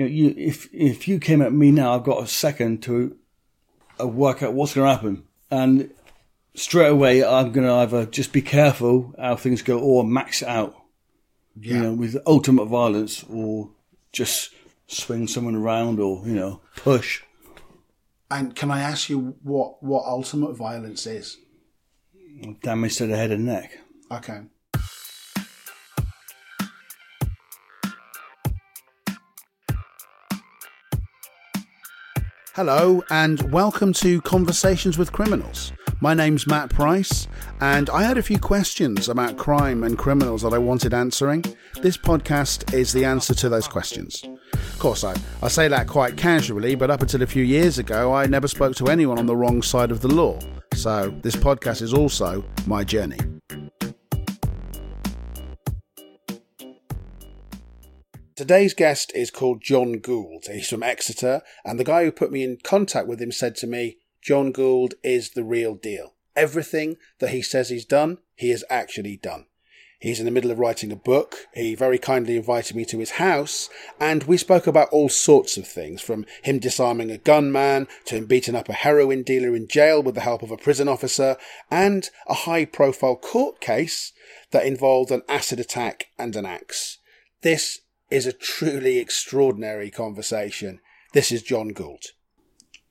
you know, you if if you came at me now, I've got a second to uh, work out what's going to happen, and straight away I'm going to either just be careful how things go or max out, Yeah. you know, with ultimate violence, or just swing someone around, or you know, push. And can I ask you what what ultimate violence is? damage to the head and neck. Okay. Hello, and welcome to Conversations with Criminals. My name's Matt Price, and I had a few questions about crime and criminals that I wanted answering. This podcast is the answer to those questions. Of course, I, I say that quite casually, but up until a few years ago, I never spoke to anyone on the wrong side of the law. So, this podcast is also my journey. Today's guest is called John Gould. He's from Exeter, and the guy who put me in contact with him said to me, John Gould is the real deal. Everything that he says he's done, he has actually done. He's in the middle of writing a book. He very kindly invited me to his house, and we spoke about all sorts of things from him disarming a gunman to him beating up a heroin dealer in jail with the help of a prison officer, and a high profile court case that involved an acid attack and an axe. This is a truly extraordinary conversation. This is John Gould.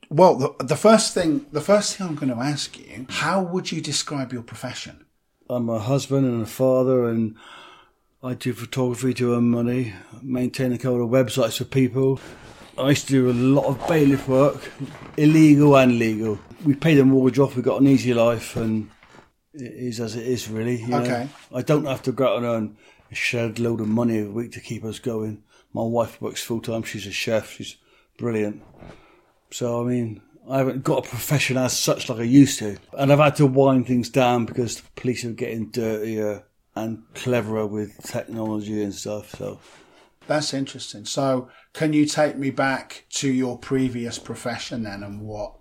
Well, the, the first thing, the first thing I'm going to ask you, how would you describe your profession? I'm a husband and a father, and I do photography to earn money, maintain a couple of websites for people. I used to do a lot of bailiff work, illegal and legal. We pay the mortgage off, we've got an easy life, and it is as it is, really. you know. Okay. I don't have to go out and earn a shed load of money a week to keep us going. My wife works full time, she's a chef, she's brilliant. So, I mean, I haven't got a profession as such like I used to. And I've had to wind things down because the police are getting dirtier and cleverer with technology and stuff. So, That's interesting. So, can you take me back to your previous profession then, and what?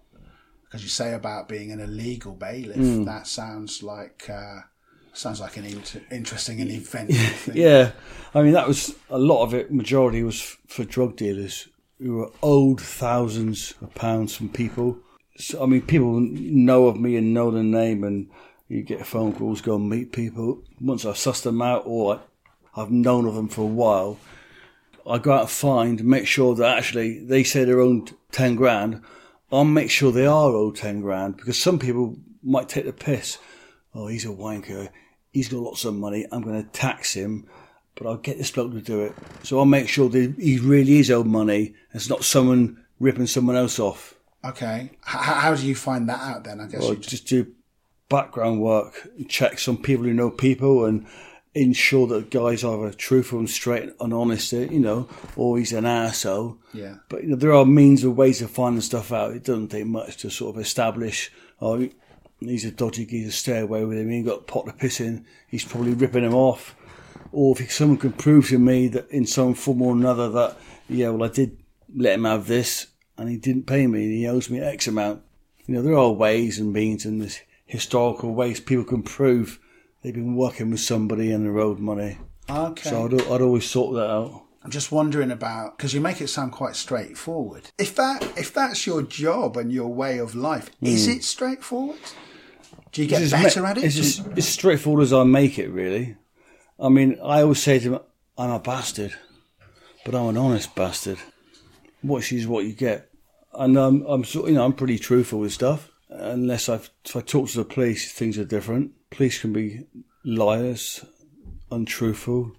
Because you say about being an illegal bailiff, that sounds like uh, sounds like an inter- interesting and inventive thing. yeah, I mean, that was a lot of it, majority was f- for drug dealers who were owed thousands of pounds from people. So, I mean, people know of me and know the name, and you get phone calls, go and meet people. Once I've sussed them out or I, I've known of them for a while, I go out and find, make sure that actually they say they're owed 10 grand. I'll make sure they are owed 10 grand because some people might take the piss. Oh, he's a wanker. He's got lots of money. I'm going to tax him, but I'll get this bloke to do it. So I'll make sure that he really is owed money. And it's not someone ripping someone else off. Okay. H- how do you find that out then? I guess you just, just do background work, check some people who know people and ensure that guy's either truthful and straight and honest, uh, you know, or he's an asshole. yeah. But you know, there are means and ways of finding stuff out. It doesn't take much to sort of establish, oh, he's a dodgy geezer, stay away with him. He ain't got a pot to piss in. He's probably ripping him off. Or if someone can prove to me that in some form or another that, yeah, well, I did let him have this and he didn't pay me and he owes me X amount. You know, there are ways and means and there's historical ways people can prove they've been working with somebody and they're owed money. Okay. So I'd, I'd always sort that out. I'm just wondering about because you make it sound quite straightforward. If that if that's your job and your way of life, is hmm. it straightforward? Do you get better at it? It's as it's straightforward as I make it, really. I mean, I always say to them, I'm a bastard, but I'm an honest bastard. What you is what you get. And um, I'm, sort you know, I'm pretty truthful with stuff. Unless I've, if I talk to the police, things are different. Police can be liars, untruthful.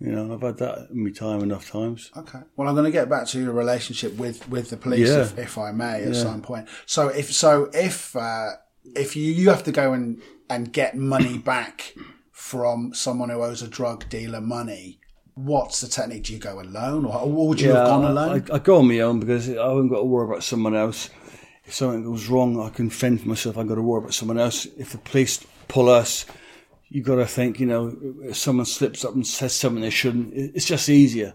You know, I've had that in my time enough times. Okay. Well, I'm going to get back to your relationship with, with the police, Yeah. if, if I may, at some point. So if so, if uh, if you, you have to go and and get money back from someone who owes a drug dealer money, what's the technique? Do you go alone, or, or would you have gone alone? I, I go on my own because I haven't got to worry about someone else. If something goes wrong, I can fend for myself. I've got to worry about someone else. If the police pull us, you've got to think, you know, if someone slips up and says something they shouldn't, it's just easier.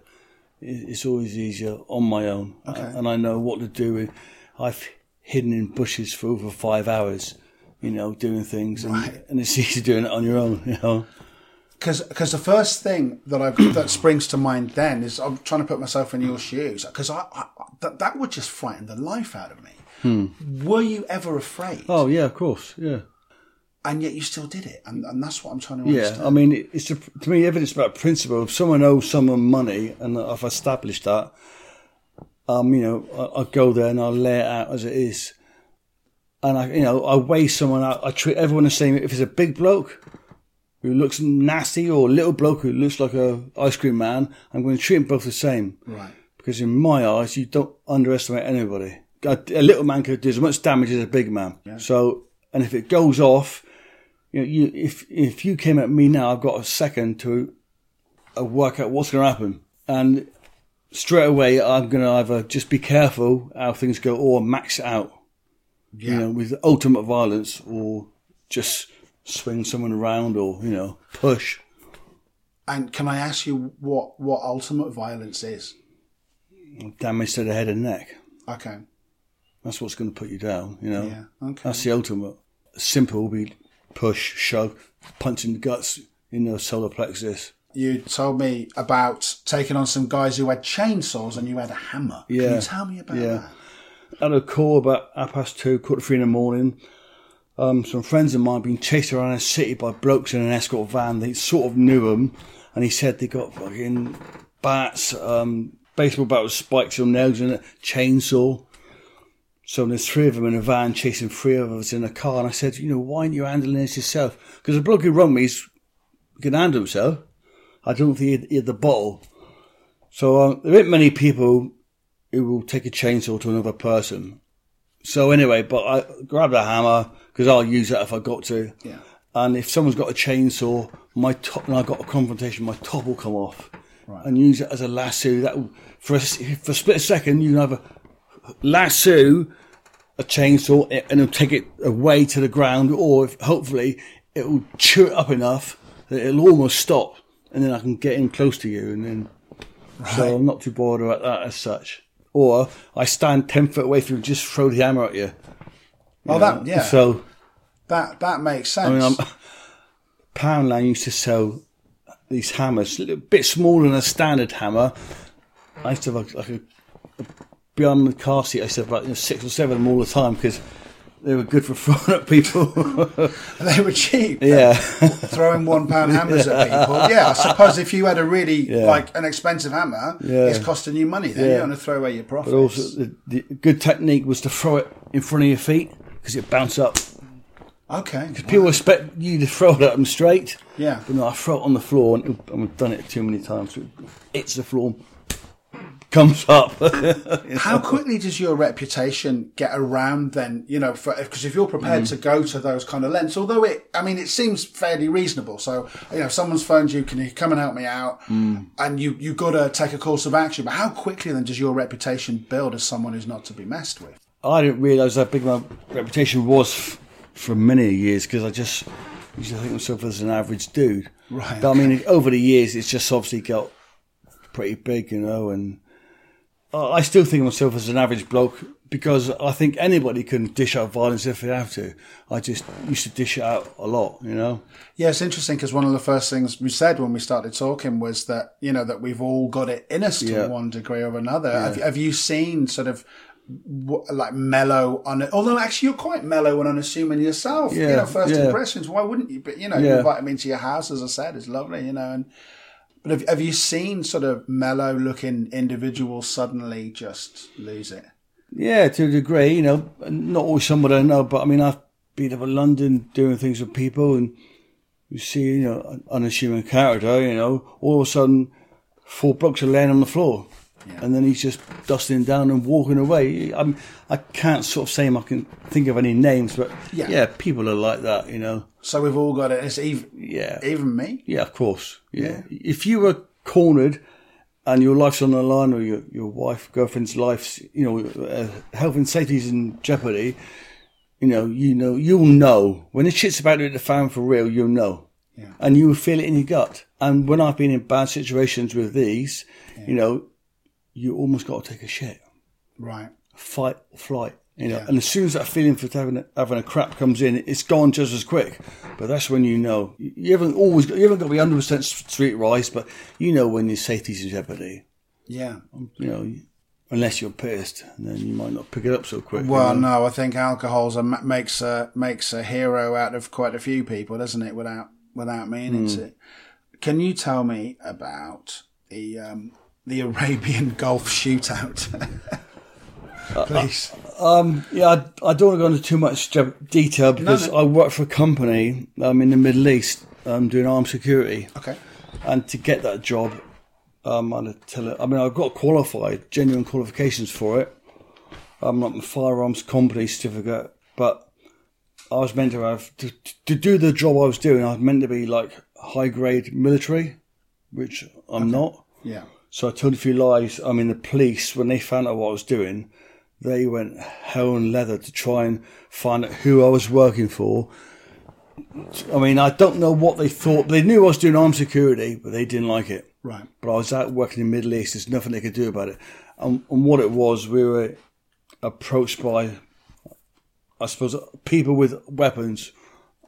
It's always easier on my own. And I know what to do. I've hidden in bushes for over five hours, you know, doing things. And, and it's easy doing it on your own, you know. because the first thing that I that springs to mind then is I'm trying to put myself in your shoes because I, I that that would just frighten the life out of me. Were you ever afraid? Oh yeah, of course, yeah, And yet you still did it, and, and that's what I'm trying to yeah. understand. I mean, it's a, to me evidence about principle. If someone owes someone money, and I've established that, um, you know, I, I go there and I lay it out as it is, and I, you know, I weigh someone out. I treat everyone the same. If it's a big bloke who looks nasty or a little bloke who looks like a ice cream man, I'm going to treat them both the same. right. Because in my eyes, you don't underestimate anybody. A, a little man could do as much damage as a big man. Yeah. So, and if it goes off, you know, you if if you came at me now, I've got a second to uh, work out what's going to happen, and straight away I'm going to either just be careful how things go or max it out, Yeah. you know, with ultimate violence, or just swing someone around, or you know, push. And can I ask you what what ultimate violence is? damage to the head and neck. Okay. That's what's going to put you down, you know. Yeah. Okay. That's the ultimate. Simple would be push, shove, punch in the guts in the solar plexus. You told me about taking on some guys who had chainsaws and you had a hammer. Yeah. Can you tell me about Yeah. that? At a call about half past two, quarter three in the morning, um, some friends of mine being chased around a city by blokes in an escort van. They sort of knew them, and he said they got fucking bats, um, baseball bat with spikes on nails in it, chainsaw. So there's three of them in a van chasing three of us in a car, and I said, you know, why aren't you handling this yourself? Because the bloke who run me's can handle himself. I don't think he had, he had the bottle. So uh, there ain't many people who will take a chainsaw to another person. So anyway, but I grabbed a hammer because I'll use that if I got to. Yeah. And if someone's got a chainsaw, my top, and I got a confrontation, my top will come off, Right. and use it as a lasso. That will, for a, for a split second, you can have a lasso, a chainsaw, and it'll take it away to the ground, or if, hopefully it will chew it up enough that it'll almost stop, and then I can get in close to you, and then. So I'm not too bothered about that as such. Or I stand ten foot away from you, and just throw the hammer at you. Oh, that yeah. So that that makes I mean, sense. I'm, Poundland used to sell these hammers, a bit smaller than a standard hammer. I used to have like, like a, a beyond the car seat. I used to have like you know, six or seven of them all the time because they were good for throwing at people. they were cheap. yeah, Throwing one pound hammers at people. Yeah, I suppose if you had a really Yeah. like an expensive hammer, Yeah. it's costing you money. Then Yeah. you're going to throw away your profits. but also the, the good technique was to throw it in front of your feet because it bounced up. okay. Because people expect you to throw it at them straight. Yeah. But no, I throw it on the floor, and and I've done it too many times. It hits the floor, comes up. How quickly does your reputation get around then? You know, because if you're prepared Mm. to go to those kind of lengths, although it, I mean, it seems fairly reasonable. So, you know, if someone's phoned you, can you come and help me out? Mm. And you you got to take a course of action. But how quickly then does your reputation build as someone who's not to be messed with? I didn't realise how big my reputation was f- for many years because I just used to think of myself as an average dude. Right, But I mean, over the years, it's just obviously got pretty big, you know. And I still think of myself as an average bloke because I think anybody can dish out violence if they have to. I just used to dish it out a lot, you know. Yeah, it's interesting because one of the first things we said when we started talking was that you know that we've all got it in us to Yeah. one degree or another. Have, have you seen sort of like mellow on it? Although actually you're quite mellow and unassuming yourself. you know, first yeah. impressions. Why wouldn't you? But you know, you invite him into your house, as I said, it's lovely. You know, and but have, have you seen sort of mellow looking individuals suddenly just lose it? Yeah, to a degree, you know, not always somebody I know, but I mean, I've been up in London doing things with people and you see, you know, an unassuming character, you know, all of a sudden four blocks are laying on the floor and then he's just dusting down and walking away. I'm, I can't sort of say I can think of any names, but Yeah. yeah, people are like that, you know. So we've all got it. It's even Yeah. even me. Yeah, of course. Yeah. If you were cornered and your life's on the line or your, your wife, girlfriend's life's, you know, uh, health and safety's in jeopardy, you know, you know, you'll know. When the shit's about to hit the fan for real, you'll know. Yeah. And you will feel it in your gut. And when I've been in bad situations with these, you know, you almost got to take a shit. Right. Fight or flight. You know, Yeah. and as soon as that feeling for having a, having a crap comes in, it's gone just as quick. But that's when you know you you haven't always got, you haven't got to be hundred percent street wise, but you know when your safety's in jeopardy. Yeah. You know, unless you're pissed, and then you might not pick it up so quick. you Well, know. no, I think alcohol's a, makes a makes a hero out of quite a few people, doesn't it? Without without meaning Hmm. to. Can you tell me about the um, the Arabian Gulf shootout, please? Um, yeah, I, I don't want to go into too much detail because no. I work for a company um, in the Middle East um, doing armed security. okay. And to get that job, um, I had to tell it. I mean, I've got qualified, genuine qualifications for it. I'm not a firearms company certificate, but I was meant to have to, to do the job I was doing. I was meant to be like high grade military, which I'm not. Yeah. So I told a few lies. I mean, the police, when they found out what I was doing, they went hell and leather to try and find out who I was working for. I mean, I don't know what they thought. They knew I was doing armed security, but they didn't like it. Right. But I was out working in the Middle East. There's nothing they could do about it. And, and what it was, we were approached by, I suppose, people with weapons,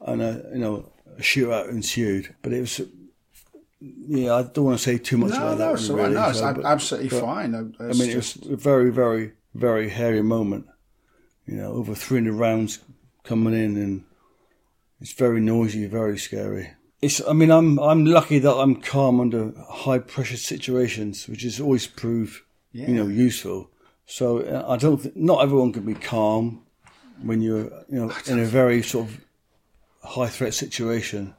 and a you know a shootout ensued. But it was, yeah, I don't want to say too much No, about no, that. it's all really. No, it's so, but- absolutely but- fine. I mean, just, it was a very, very, very hairy moment. You know, over 300 rounds coming in, and it's very noisy, very scary. It's. I mean, I'm I'm lucky that I'm calm under high pressure situations, which has always proved, you know, useful. So uh, I don't. Th- not everyone can be calm when you're, you know, in a very sort of high threat situation.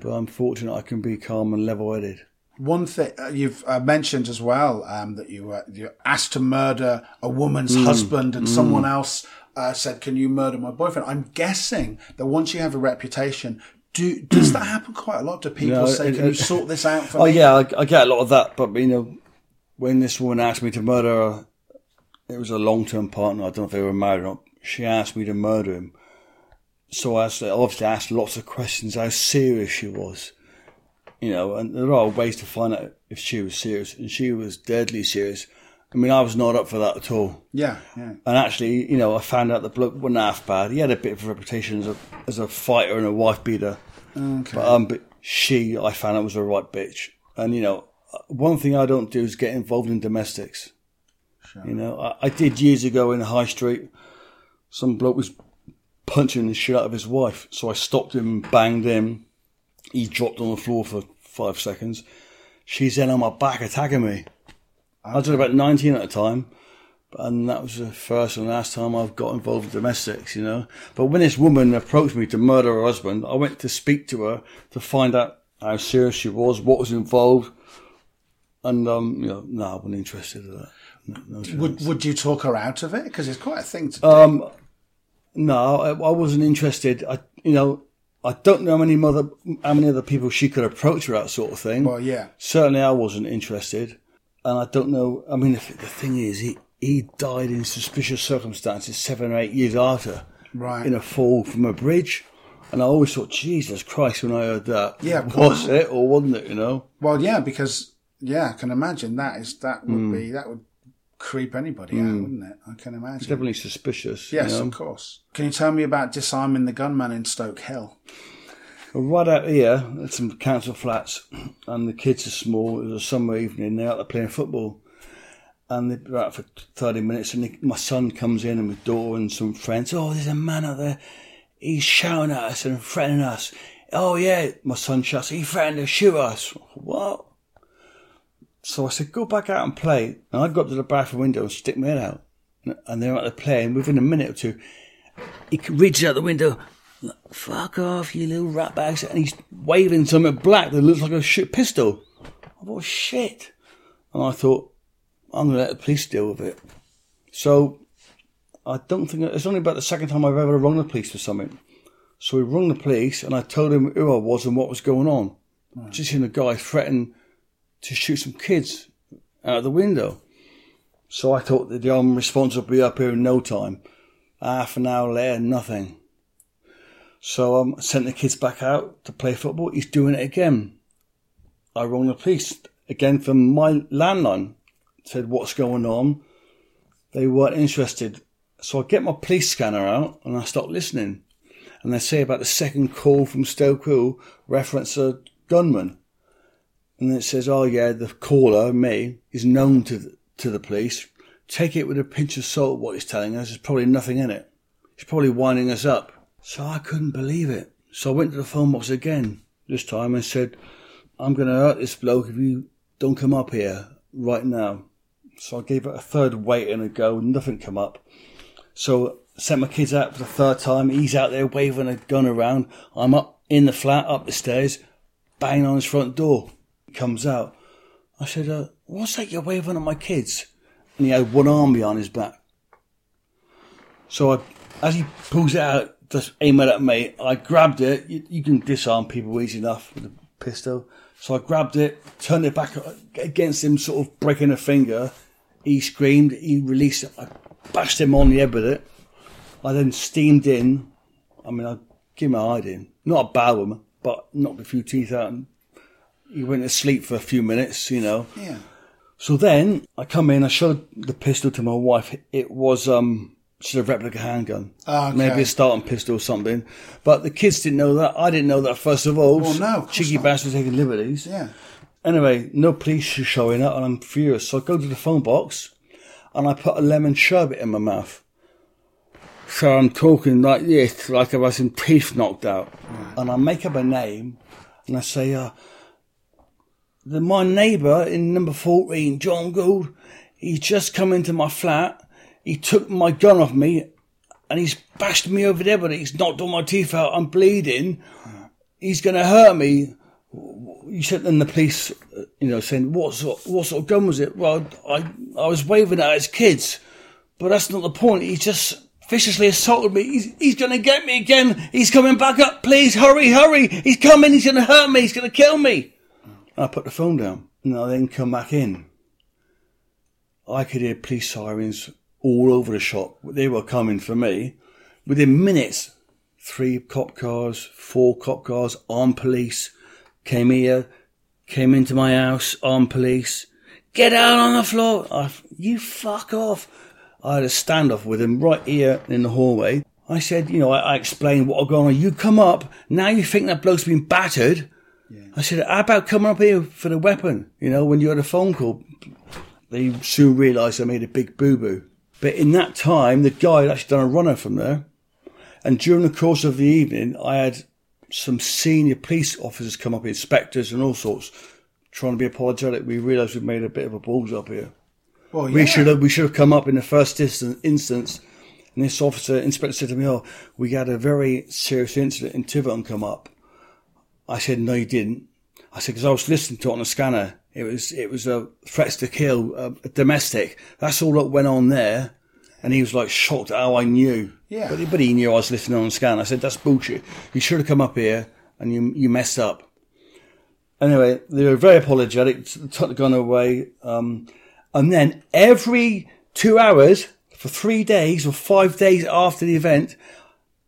But I'm fortunate I can be calm and level headed. One thing uh, you've uh, mentioned as well um, that you were you're asked to murder a woman's Hmm. husband, and someone else uh, said, "Can you murder my boyfriend?" I'm guessing that once you have a reputation, do does that happen quite a lot? Do people No, say, it- "Can you sort this out for Oh me?" Oh yeah, I, I get a lot of that. But you know, when this woman asked me to murder her, it was a long-term partner. I don't know if they were married or not. She asked me to murder him. So I asked, obviously asked lots of questions how serious she was. You know, and there are ways to find out if she was serious, and she was deadly serious. I mean, I was not up for that at all. yeah, yeah. And actually, you know, I found out the bloke wasn't half bad. He had a bit of a reputation as a as a fighter and a wife beater. Okay. But, um, but she, I found out was a right bitch. And you know, one thing I don't do is get involved in domestics. You know, I, I did years ago in the high street. Some bloke was punching the shit out of his wife, so I stopped him banged him. He dropped on the floor for five seconds. She's then on my back attacking me. I was about 19 at the time. And that was the first and last time I've got involved in domestics, you know. But when this woman approached me to murder her husband, I went to speak to her to find out how serious she was, what was involved. And, um, you know, no, I wasn't interested in that. No, no. Would would you talk her out of it? Because it's quite a thing to do. Um, no, I, I wasn't interested. I, you know, I don't know how many other how many other people she could approach with that sort of thing. well, yeah. Certainly, I wasn't interested, and I don't know. I mean, the, the thing is, he he died in suspicious circumstances seven or eight years after, Right. in a fall from a bridge. And I always thought, Jesus Christ, when I heard that, Yeah, was it or wasn't it? You know, Well, yeah, because yeah, I can imagine that is that would Hmm. be that would creep anybody out, hmm. wouldn't it? I can imagine. It's definitely suspicious. you Yes, know? of course. Can you tell me about disarming the gunman in Stoke Hill? Right out here, there's some council flats, and the kids are small. It was a summer evening. They're out there playing football, and they're out for thirty minutes. And they, my son comes in, and my daughter and some friends. Oh, there's a man out there. He's shouting at us and threatening us. Oh yeah, my son shouts. He threatened to shoot us. What? So I said, go back out and play. And I got to the bathroom window and stick my head out, and they're out there playing. Within a minute or two, he reaches out the window. Fuck off, you little ratbags. And he's waving something black that looks like a shit pistol. I thought, shit. And I thought, I'm going to let the police deal with it. So I don't think it's only about the second time I've ever rung the police for something. So we rung the police and I told him who I was and what was going on. Hmm. Just seen a guy threaten to shoot some kids out the window. So I thought that the armed response would be up here in no time. Half an hour later, nothing. So um, I sent the kids back out to play football. He's doing it again. I rang the police again from my landline. Said what's going on. They weren't interested. So I get my police scanner out and I start listening. And they say about the second call from Stoke Hill reference a gunman. And it says, oh yeah, the caller, me, is known to the, to the police. Take it with a pinch of salt what he's telling us. There's probably nothing in it. He's probably winding us up. So I couldn't believe it. So I went to the phone box again this time and said, I'm going to hurt this bloke if you don't come up here right now. So I gave it a third wait and a go. Nothing come up. So sent my kids out for the third time. He's out there waving a gun around. I'm up in the flat, up the stairs, banging on his front door. Comes out. I said, uh, what's that you're waving at my kids? And he had one arm behind his back. So I, as he pulls it out, just aim it at me, I grabbed it. You, you can disarm people easy enough with a pistol. So I grabbed it, turned it back against him, sort of breaking a finger. He screamed. He released it. I bashed him on the head with it. I then steamed in. I mean, I gave him a hiding. Not a bad one, but knocked a few teeth out. And he went to sleep for a few minutes, you know. Yeah. So then I come in. I showed the pistol to my wife. It was um, just a replica handgun. Ah, okay. Maybe a starting pistol or something. But the kids didn't know that. I didn't know that first of all. Well, no, of Cheeky not. bastards taking liberties. Yeah. Anyway, no police are showing up, and I'm furious. So I go to the phone box, and I put a lemon sherbet in my mouth. So I'm talking like this, like I've had some teeth knocked out, and I make up a name, and I say, uh, the, "My neighbour in number fourteen, John Gould, he's just come into my flat. He took my gun off me, and he's bashed me over the head with. He's knocked all my teeth out. I'm bleeding. He's going to hurt me." you said then the police, you know, saying what sort, what sort of gun was it? Well, I, I was waving at his kids, but that's not the point. He just viciously assaulted me. He's, he's going to get me again. He's coming back up. Please hurry, hurry. He's coming. He's going to hurt me. He's going to kill me. And I put the phone down and I then come back in. I could hear police sirens all over the shop. They were coming for me. Within minutes, three cop cars, four cop cars, armed police came here, came into my house, armed police. Get out on the floor. I, you fuck off. I had a standoff with him right here in the hallway. I said, you know, I, I explained what had gone on. You come up. Now you think that bloke's been battered. I said, how about coming up here for the weapon? You know, when you had a phone call. They soon realised I made a big boo-boo. But in that time, the guy had actually done a runner from there. And during the course of the evening, I had some senior police officers come up, inspectors and all sorts, trying to be apologetic. We realised we'd made a bit of a balls up here. Well, We should have we should have come up in the first instan- instance. And this officer inspector said to me, "Oh, we had a very serious incident in Tiverton come up." I said, "No, you didn't." I said because I was listening to it on the scanner. It was it was a threats to kill, uh, a domestic. That's all that went on there. And he was like shocked at how I knew. Yeah. But, but he knew I was listening on the scanner. I said, "That's bullshit. You should have come up here and you you messed up." Anyway, they were very apologetic, took the gun away. Um, and then every two hours for three days or five days after the event,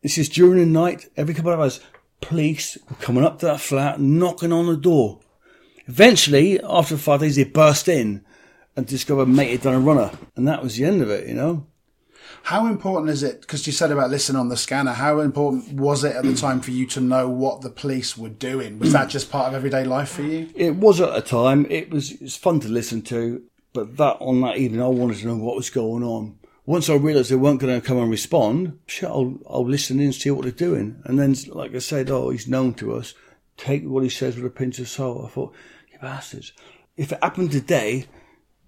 this is during the night, every couple of hours, police were coming up to that flat, knocking on the door. Eventually, after five days, they burst in and discovered mate had done a runner. And that was the end of it, you know? How important is it? Because you said about listening on the scanner. How important was it at the time for you to know what the police were doing? Was that just part of everyday life for you? It was at a time. It was it's fun to listen to, but that on that evening, I wanted to know what was going on. Once I realised they weren't going to come and respond, shit, I'll, I'll listen in and see what they're doing. And then, like I said, oh, he's known to us. Take what he says with a pinch of salt. I thought, you bastards. If it happened today,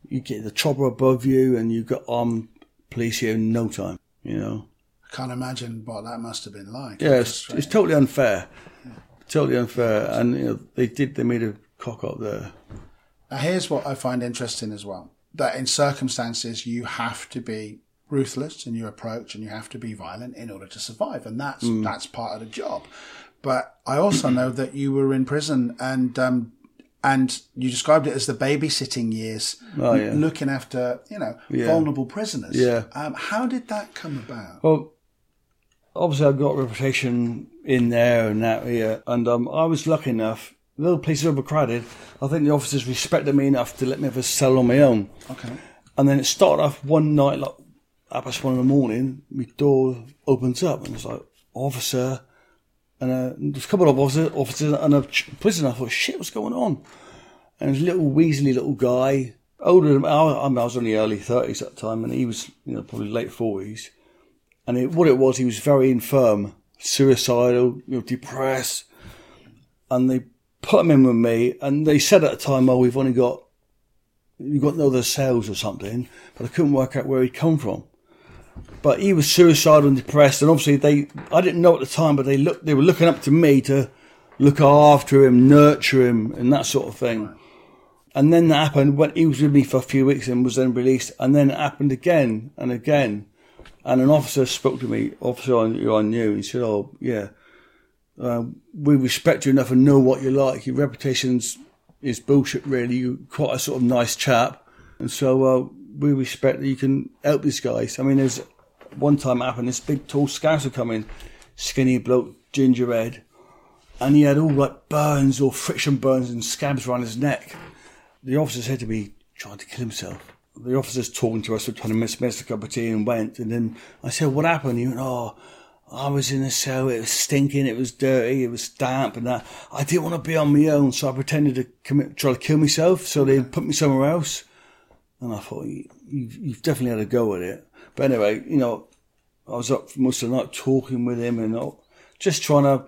you get the chopper above you and you got armed police here in no time, you know. I can't imagine what that must have been like. Yeah, it's, it's totally unfair. Totally unfair. And, you know, they did, they made a cock up there. Now, here's what I find interesting as well: that in circumstances you have to be ruthless in your approach, and you have to be violent in order to survive, and that's Mm. that's part of the job. But I also know that you were in prison, and um, and you described it as the babysitting years, Oh, yeah. looking after you know vulnerable prisoners. Yeah. Um, how did that come about? Well, obviously, I've got a reputation in there and that here, and um, I was lucky enough. The little place is overcrowded. I think the officers respected me enough to let me have a cell on my own. Okay. And then it started off one night, like half past one in the morning, my door opens up and it's like, officer, and uh, there's a couple of officers, officers and a prisoner. I thought, shit, what's going on? And a little weaselly little guy, older than I, I I was only early 30s at the time, and he was, you know, probably late 40s. And it, what it was, he was very infirm, suicidal, you know, depressed. And they put him in with me, and they said at the time, oh, we've only got, you've got no other cells or something, but I couldn't work out where he'd come from. But he was suicidal and depressed, and obviously they, I didn't know at the time, but they looked, they were looking up to me to look after him, nurture him, and that sort of thing. And then that happened when he was with me for a few weeks and was then released. And then it happened again and again. And an officer spoke to me, officer who I knew, and he said, "Oh, yeah, uh, we respect you enough and know what you're like. Your reputation's is bullshit, really. You're quite a sort of nice chap, and so uh, we respect that you can help these guys. I mean, there's one time it happened. This big tall scouser come in, skinny bloke, ginger head, and he had all like burns or friction burns and scabs around his neck. The officer said to me, trying to kill himself. The officer's talking to us, we're trying to miss, miss a cup of tea and went. And then I said, what happened? He went, oh, I was in a cell. It was stinking. It was dirty. It was damp and that. I didn't want to be on my own. So I pretended to commit, try to kill myself. So they put me somewhere else. And I thought, you, you've, you've definitely had a go at it. But anyway, you know, I was up for most of the night talking with him and all, just trying to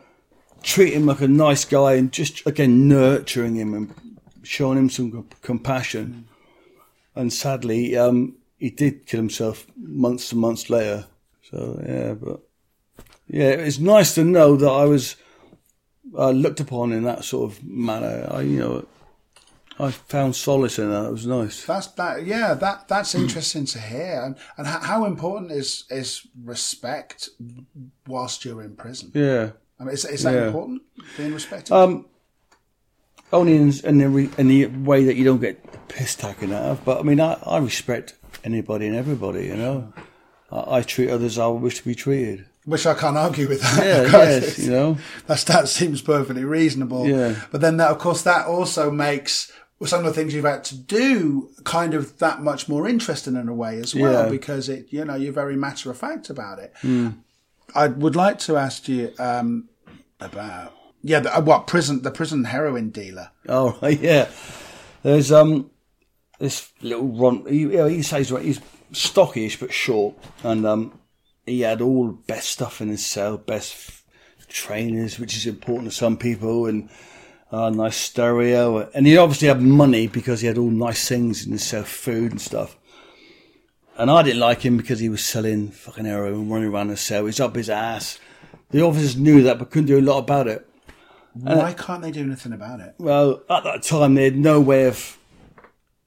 treat him like a nice guy and just, again, nurturing him and showing him some compassion. And sadly, um, he did kill himself months and months later. So yeah, but yeah, it's nice to know that I was uh, looked upon in that sort of manner. I, you know, I found solace in that. It was nice. That's that. Yeah, that that's interesting to hear. And and how, important is is respect whilst you're in prison? Yeah. I mean, is, is that Yeah. important? Being respected. Um, only in, in, the, re- in the way that you don't get piss taken out of. But I mean, I, I respect anybody and everybody. You know, I, I treat others how I wish to be treated. Which I can't argue with that. Yeah, yes, you know. That's, that seems perfectly reasonable. Yeah. But then that, of course, that also makes some of the things you've had to do kind of that much more interesting in a way as well, Yeah. Because it, you know, you're very matter of fact about it. I would like to ask you, um, about, yeah, the, uh, what prison, the prison heroin dealer. Oh yeah, there's um this little Ron. He, you know, he says he's stockish but short, and um he had all the best stuff in his cell, best f- trainers, which is important to some people, and uh, nice stereo, and he obviously had money because he had all nice things and his cell, food and stuff. And I didn't like him because he was selling fucking heroin, running around the cell. He's up his ass. The officers knew that, but couldn't do a lot about it. Uh, Why can't they do anything about it? Well, at that time, they had no way of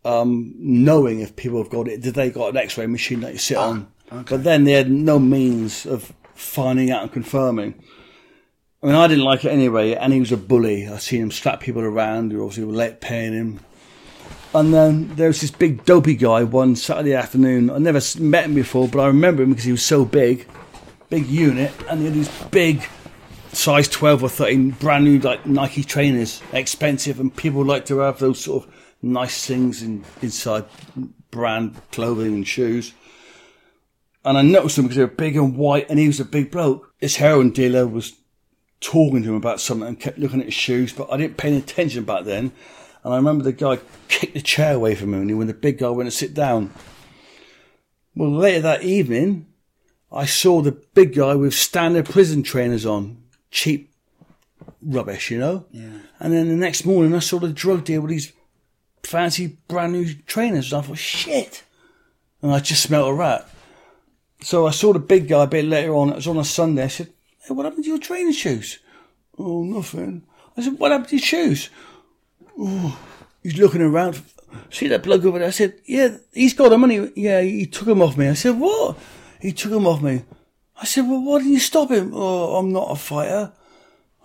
um, knowing if people have got it. Did they got an X-ray machine that you sit on? But then they had no means of finding out and confirming. I mean, I didn't like it anyway, and he was a bully. I seen him slap people around who obviously were late paying him. And then there was this big dopey guy one Saturday afternoon. I never met him before, but I remember him because he was so big, big unit, and he had these big size 12 or 13 brand new like Nike trainers, expensive, and people like to have those sort of nice things in, inside brand clothing and shoes. And I noticed him because they were big and white, and he was a big bloke. This heroin dealer was talking to him about something and kept looking at his shoes, but I didn't pay any attention back then. And I remember the guy kicked the chair away from him when the big guy went to sit down. Well, later that evening, I saw the big guy with standard prison trainers on, cheap rubbish, you know. Yeah. And then the next morning, I saw the drug dealer with these fancy brand new trainers, and I thought, shit. And I just smelt a rat. So I saw the big guy a bit later on. It was on a Sunday. I said, "Hey, what happened to your training shoes?" Oh, nothing. I said, "What happened to your shoes?" Oh, he's looking around. See that bloke over there? I said, "Yeah, he's got them, money. Yeah, he took them off me." I said, "What?" He took them off me. I said, "Well, why didn't you stop him?" Oh, I'm not a fighter.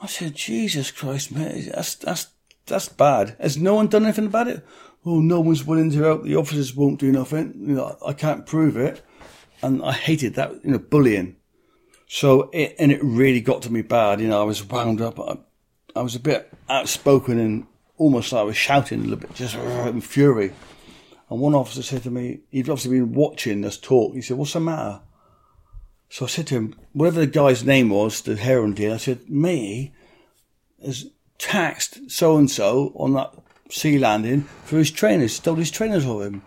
I said, "Jesus Christ, mate, that's that's that's bad. Has no one done anything about it?" Oh, no one's willing to help. The officers won't do nothing. You know, I can't prove it and I hated that, you know, bullying. So it, and it really got to me bad. You know, I was wound up. I, I was a bit outspoken and almost like I was shouting a little bit, just in fury. And one officer said to me, he'd obviously been watching us talk. He said, "What's the matter?" So I said to him, whatever the guy's name was, the heroin dealer, I said, "Me has taxed so and so on that C landing for his trainers, stole his trainers off him."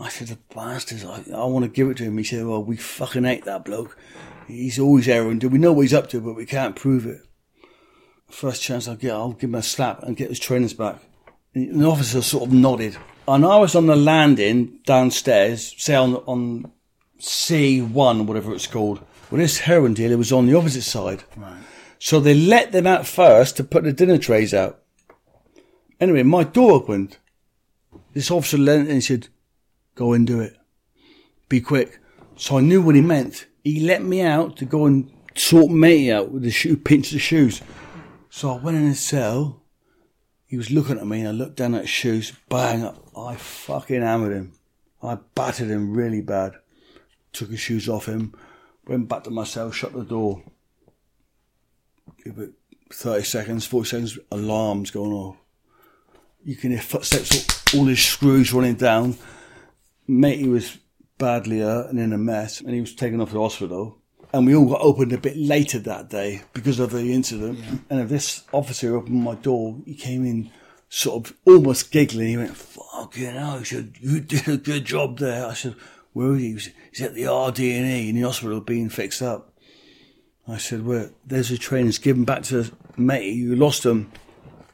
I said, "The bastards! I, I want to give it to him." He said, "Well, we fucking hate that bloke. He's always heroin. We know what he's up to, but we can't prove it." First chance I get, I'll give him a slap and get his trainers back. And the officer sort of nodded. And I was on the landing downstairs, say on, on C1, whatever it's called. Well, this heroin dealer was on the opposite side. Right. So they let them out first to put the dinner trays out. Anyway, my door opened. This officer leant and said, go and do it. Be quick. So I knew what he meant. He let me out to go and sort me out with the shoe, pinch the shoes. So I went in his cell. He was looking at me and I looked down at his shoes. Bang! I fucking hammered him. I battered him really bad. Took his shoes off him. Went back to my cell, shut the door. Give it 30 seconds, 40 seconds, alarms going off. You can hear footsteps, all his screws running down. Mate, he was badly hurt and in a mess, and he was taken off to hospital. And we all got opened a bit later that day because of the incident. And if this officer opened my door, he came in sort of almost giggling. He went, fucking hell, he said, you did a good job there. I said, where is he? He said, he's at the RD&E in the hospital being fixed up. I said, well, there's the trainers, give them back to mate, you lost them.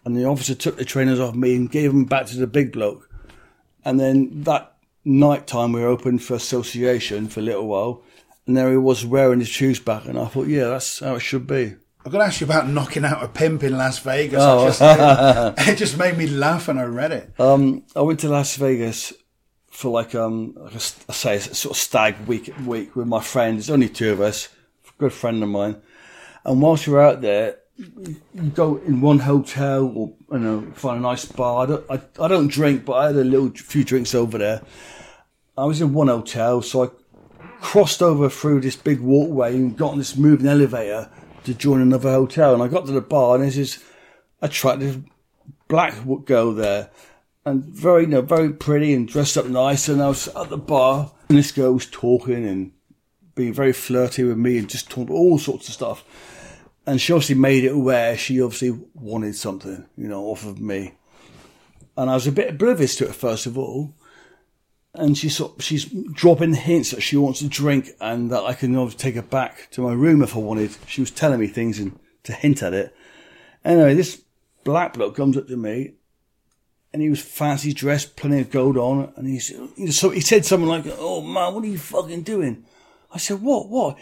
And the officer took the trainers off me and gave them back to the big bloke. And then that night time we were open for association for a little while. And there he was wearing his shoes back. And I thought, yeah, that's how it should be. I've got to ask you about knocking out a pimp in Las Vegas. Oh. I just, it just made me laugh when I read it. Um, I went to Las Vegas for like um, like a, I say, a sort of stag week week with my friend. There's only two of us, good friend of mine. And whilst we were out there, you go in one hotel or you know find a nice bar. I don't, I, I don't drink, but I had a little few drinks over there. I was in one hotel, so I crossed over through this big walkway and got on this moving elevator to join another hotel. And I got to the bar, and there's this attractive black girl there, and very, you know, very pretty and dressed up nice. And I was at the bar, and this girl was talking and being very flirty with me and just talking all sorts of stuff. And she obviously made it aware she obviously wanted something, you know, off of me. And I was a bit oblivious to it first of all. And she's sort she's dropping hints that she wants a drink and that I can obviously take her back to my room if I wanted. She was telling me things and to hint at it. Anyway, this black bloke comes up to me and he was fancy dressed, plenty of gold on, and he, so he said something like, "Oh man, what are you fucking doing?" I said, "What? What?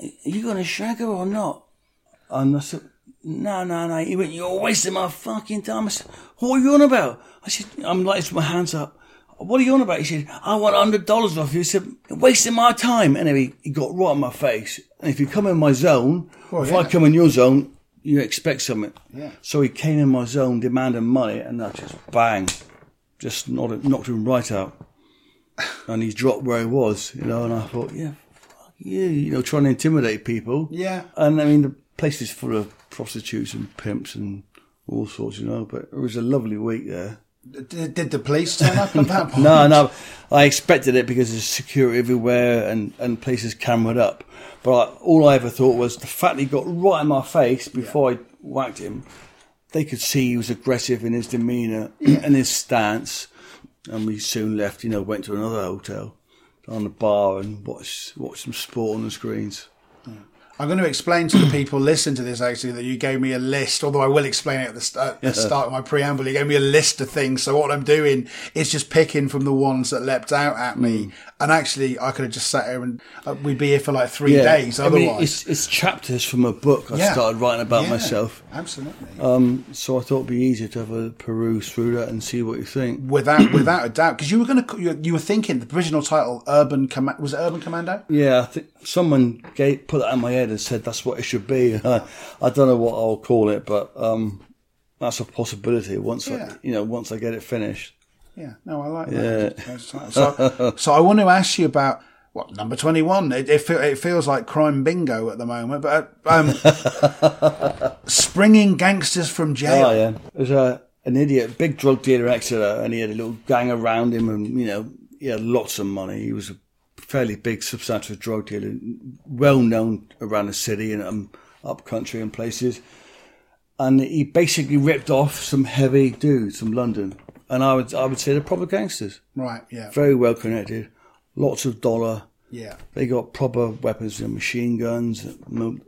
Are you going to shag her or not?" And I said, "No, no, no." He went, "You're wasting my fucking time." I said, "What are you on about?" I said, "I'm like, my hands up." What are you on about? He said, "I want hundred dollars off you." He said, "You're wasting my time." Anyway, he got right in my face. And if you come in my zone, Well, if yeah. I come in your zone, you expect something. Yeah. So he came in my zone demanding money, and I just bang, just knocked, knocked him right out. And he dropped where he was, you know. And I thought, yeah, fuck you, you know, trying to intimidate people. Yeah. And I mean, the place is full uh, of prostitutes and pimps and all sorts, you know. But it was a lovely week there. Did, did the police turn up at that point? No, no, I expected it because there's security everywhere and, and places cameraed up. But I, all I ever thought was the fact he got right in my face before I whacked him, they could see he was aggressive in his demeanour and his stance. And we soon left, you know, went to another hotel on the bar and watched, watched some sport on the screens. I'm going to explain to the people listening to this actually that you gave me a list, although I will explain it at the, st- at the start of my preamble. You gave me a list of things. So what I'm doing is just picking from the ones that leapt out at me. And actually, I could have just sat here and uh, we'd be here for like three days I mean, otherwise. it's, it's chapters from a book I Yeah. started writing about Yeah, myself. Absolutely. Um, so I thought it'd be easier to have a peruse through that and see what you think. without without a doubt, because you were going to you, you were thinking the original title Urban Command was it Urban Commando? Yeah, I think someone gave, put that in my head and said that's what it should be. I, I don't know what I'll call it, but um, that's a possibility once Yeah. I, you know, once I get it finished. Yeah, no, I like that. So, so I want to ask you about what number twenty one. It, it, it feels like crime bingo at the moment, but um, springing gangsters from jail. Oh yeah, there's a an idiot, big drug dealer Exeter, and he had a little gang around him, and you know he had lots of money. He was a fairly big, substantial drug dealer, well known around the city and um, up country and places. And he basically ripped off some heavy dudes from London, and I would I would say they're proper gangsters, Right. Yeah. very well connected, lots of dollar. Yeah. They got proper weapons, you know, machine guns,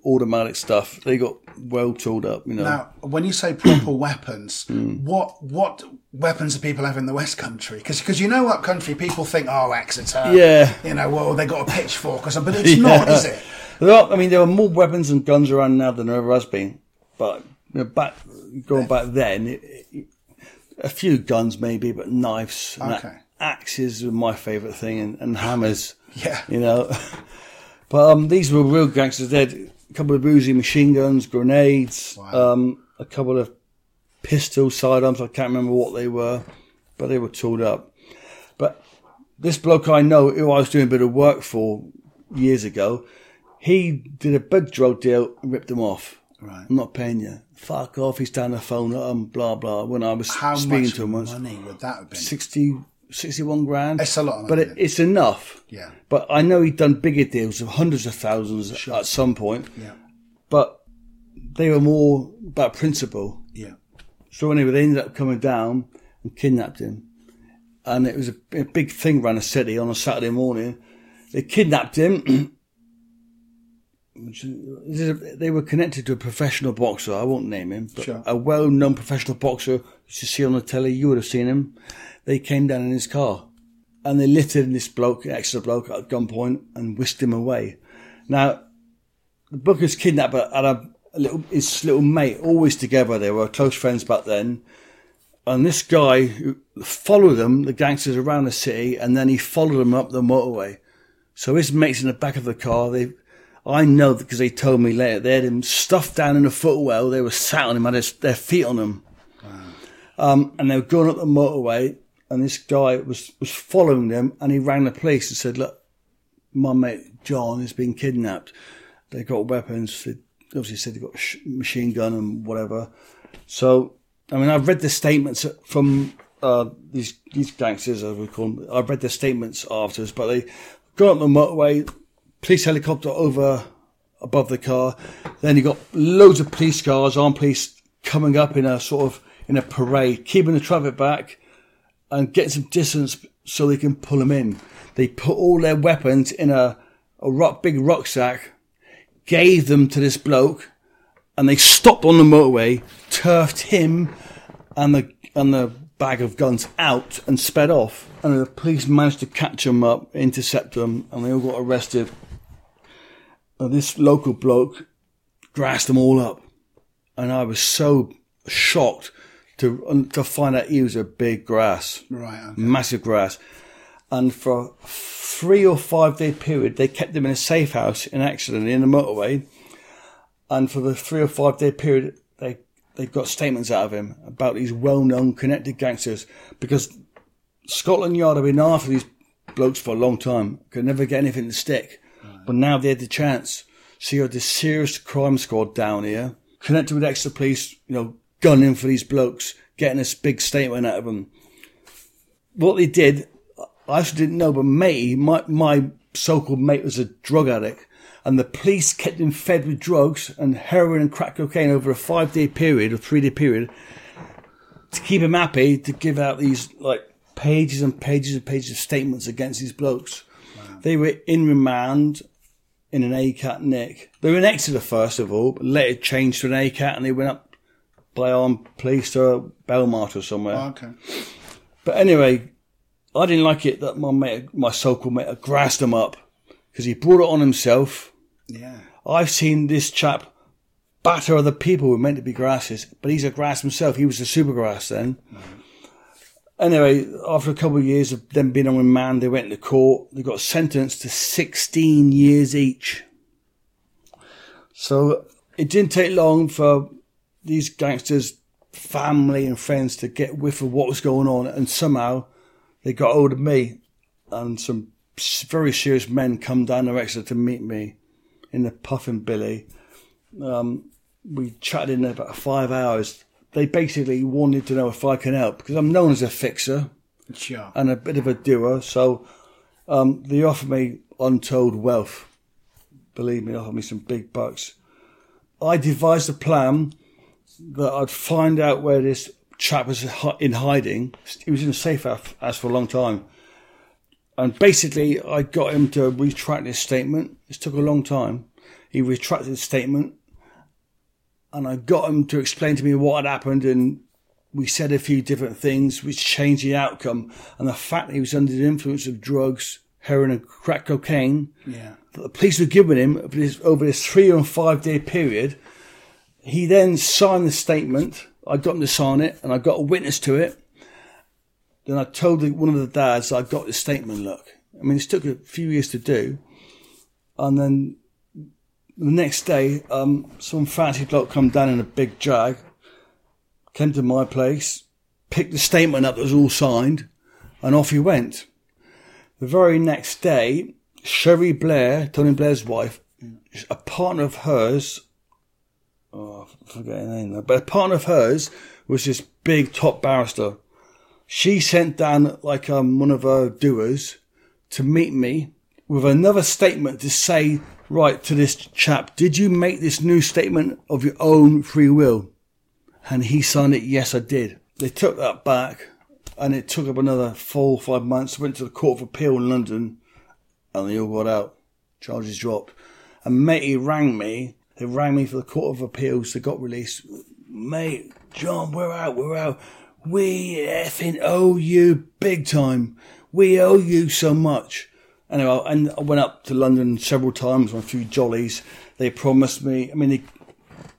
automatic stuff. They got well tooled up, you know. Now, when you say proper weapons, Hmm. what what weapons that people have in the West Country? Because you know, up country, people think, oh, Exeter. Yeah. You know, well, they got a pitchfork or something, but it's not, is it? Are, I mean, there are more weapons and guns around now than there ever has been. But you know, back going back then, it, it, a few guns maybe, but knives, and Okay. axes were my favourite thing, and, and hammers. Yeah. you know. But um, these were real gangsters. They had a couple of Uzi machine guns, grenades, Wow. um, a couple of pistol sidearms. I can't remember what they were, but they were tooled up. But this bloke I know, who I was doing a bit of work for years ago, he did a big drug deal and ripped them off. Right. I'm not paying you. Fuck off. He's down the phone. Um, blah blah. When I was How speaking to him once, How much money would that have been? 60, 61 grand. It's a lot but it, it's enough. Yeah. But I know he'd done bigger deals of hundreds of thousands at some point. Yeah. But they were more about principle. Yeah. So anyway, they ended up coming down and kidnapped him. And it was a, a big thing around the city on a Saturday morning. They kidnapped him. they were connected to a professional boxer. I won't name him, but Sure. a well-known professional boxer you should see on the telly. You would have seen him. They came down in his car, and they lifted this bloke, extra bloke, at gunpoint and whisked him away. Now, the Booker's kidnapper had a little his little mate, always together. They were close friends back then. And this guy followed them, the gangsters around the city, and then he followed them up the motorway. So his mates in the back of the car, they, I know because they told me later, they had him stuffed down in the footwell. They were sat on him, had his, their feet on him. Um, and they were going up the motorway, and this guy was, was following them, and he rang the police and said, look, my mate John has been kidnapped. They got weapons. They obviously said they've got a sh- machine gun and whatever. So, I mean, I've read the statements from uh, these these gangsters, as we call them. I've read their statements afterwards, but they got on the motorway, police helicopter over above the car. Then you got loads of police cars, armed police coming up in a sort of in a parade, keeping the traffic back and getting some distance so they can pull them in. They put all their weapons in a, a rock, big rucksack, gave them to this bloke, and they stopped on the motorway, turfed him and the and the bag of guns out and sped off. And the police managed to catch them up, intercept them, and they all got arrested. And this local bloke grassed them all up, and I was so shocked to to find out he was a big grass Right. okay. massive grass. And for a three or five day period, they kept them in a safe house in Exeter in the motorway. And for the three or five day period, they they got statements out of him about these well known connected gangsters because Scotland Yard have been after these blokes for a long time, could never get anything to stick. But now they had the chance. So you had this serious crime squad down here, connected with extra police, you know, gunning for these blokes, getting this big statement out of them what they did, I actually didn't know, but mate, my, my so-called mate was a drug addict, and the police kept him fed with drugs and heroin and crack cocaine over a five-day period or three-day period to keep him happy to give out these like pages and pages and pages of statements against these blokes. They were in remand in an ACAT nick. They were in Exeter first of all, but later changed to an ACAT and they went up by armed police to Belmarsh or somewhere. Oh, okay. But anyway, I didn't like it that my mate, my so-called mate, grassed him up because he brought it on himself. Yeah. I've seen this chap batter other people who were meant to be grasses, but he's a grass himself. He was a super grass then. Mm-hmm. Anyway, after a couple of years of them being on remand, they went to court. They got sentenced to 16 years each. So it didn't take long for these gangsters' family and friends to get whiff of what was going on, and somehow they got hold of me, and some very serious men come down to Exeter to meet me in the Puffing Billy. Um, we chatted in there about five hours, they basically wanted to know if I can help because I'm known as a fixer Sure. and a bit of a doer. So um, they offered me untold wealth. Believe me, they offered me some big bucks. I devised a plan that I'd find out where this chap was in hiding. He was in a safe house for a long time. And basically, I got him to retract his statement. This took a long time. He retracted his statement. And I got him to explain to me what had happened. And we said a few different things which changed the outcome. And the fact that he was under the influence of drugs, heroin, and crack cocaine Yeah. that the police were giving him over this, over this three or five day period. He then signed the statement. I got him to sign it, and I got a witness to it. Then I told the, one of the dads I got the statement. Look, I mean, it took a few years to do, and then the next day, um, some fancy bloke come down in a big jag, came to my place, picked the statement up that was all signed, and off he went. The very next day, Cherie Blair, Tony Blair's wife, a partner of hers, oh, I forget her name but a partner of hers was this big top barrister. She sent down like um, one of her doers to meet me with another statement to say, right, to this chap, did you make this new statement of your own free will? And he signed it, yes, I did. They took that back and it took up another four or five months. Went to the Court of Appeal in London and they all got out. Charges dropped. And matey rang me. They rang me for the Court of Appeals. They got released. Mate, John, we're out, we're out. We effing owe you big time. We owe you so much. Anyway, and I went up to London several times on a few jollies. They promised me, I mean, they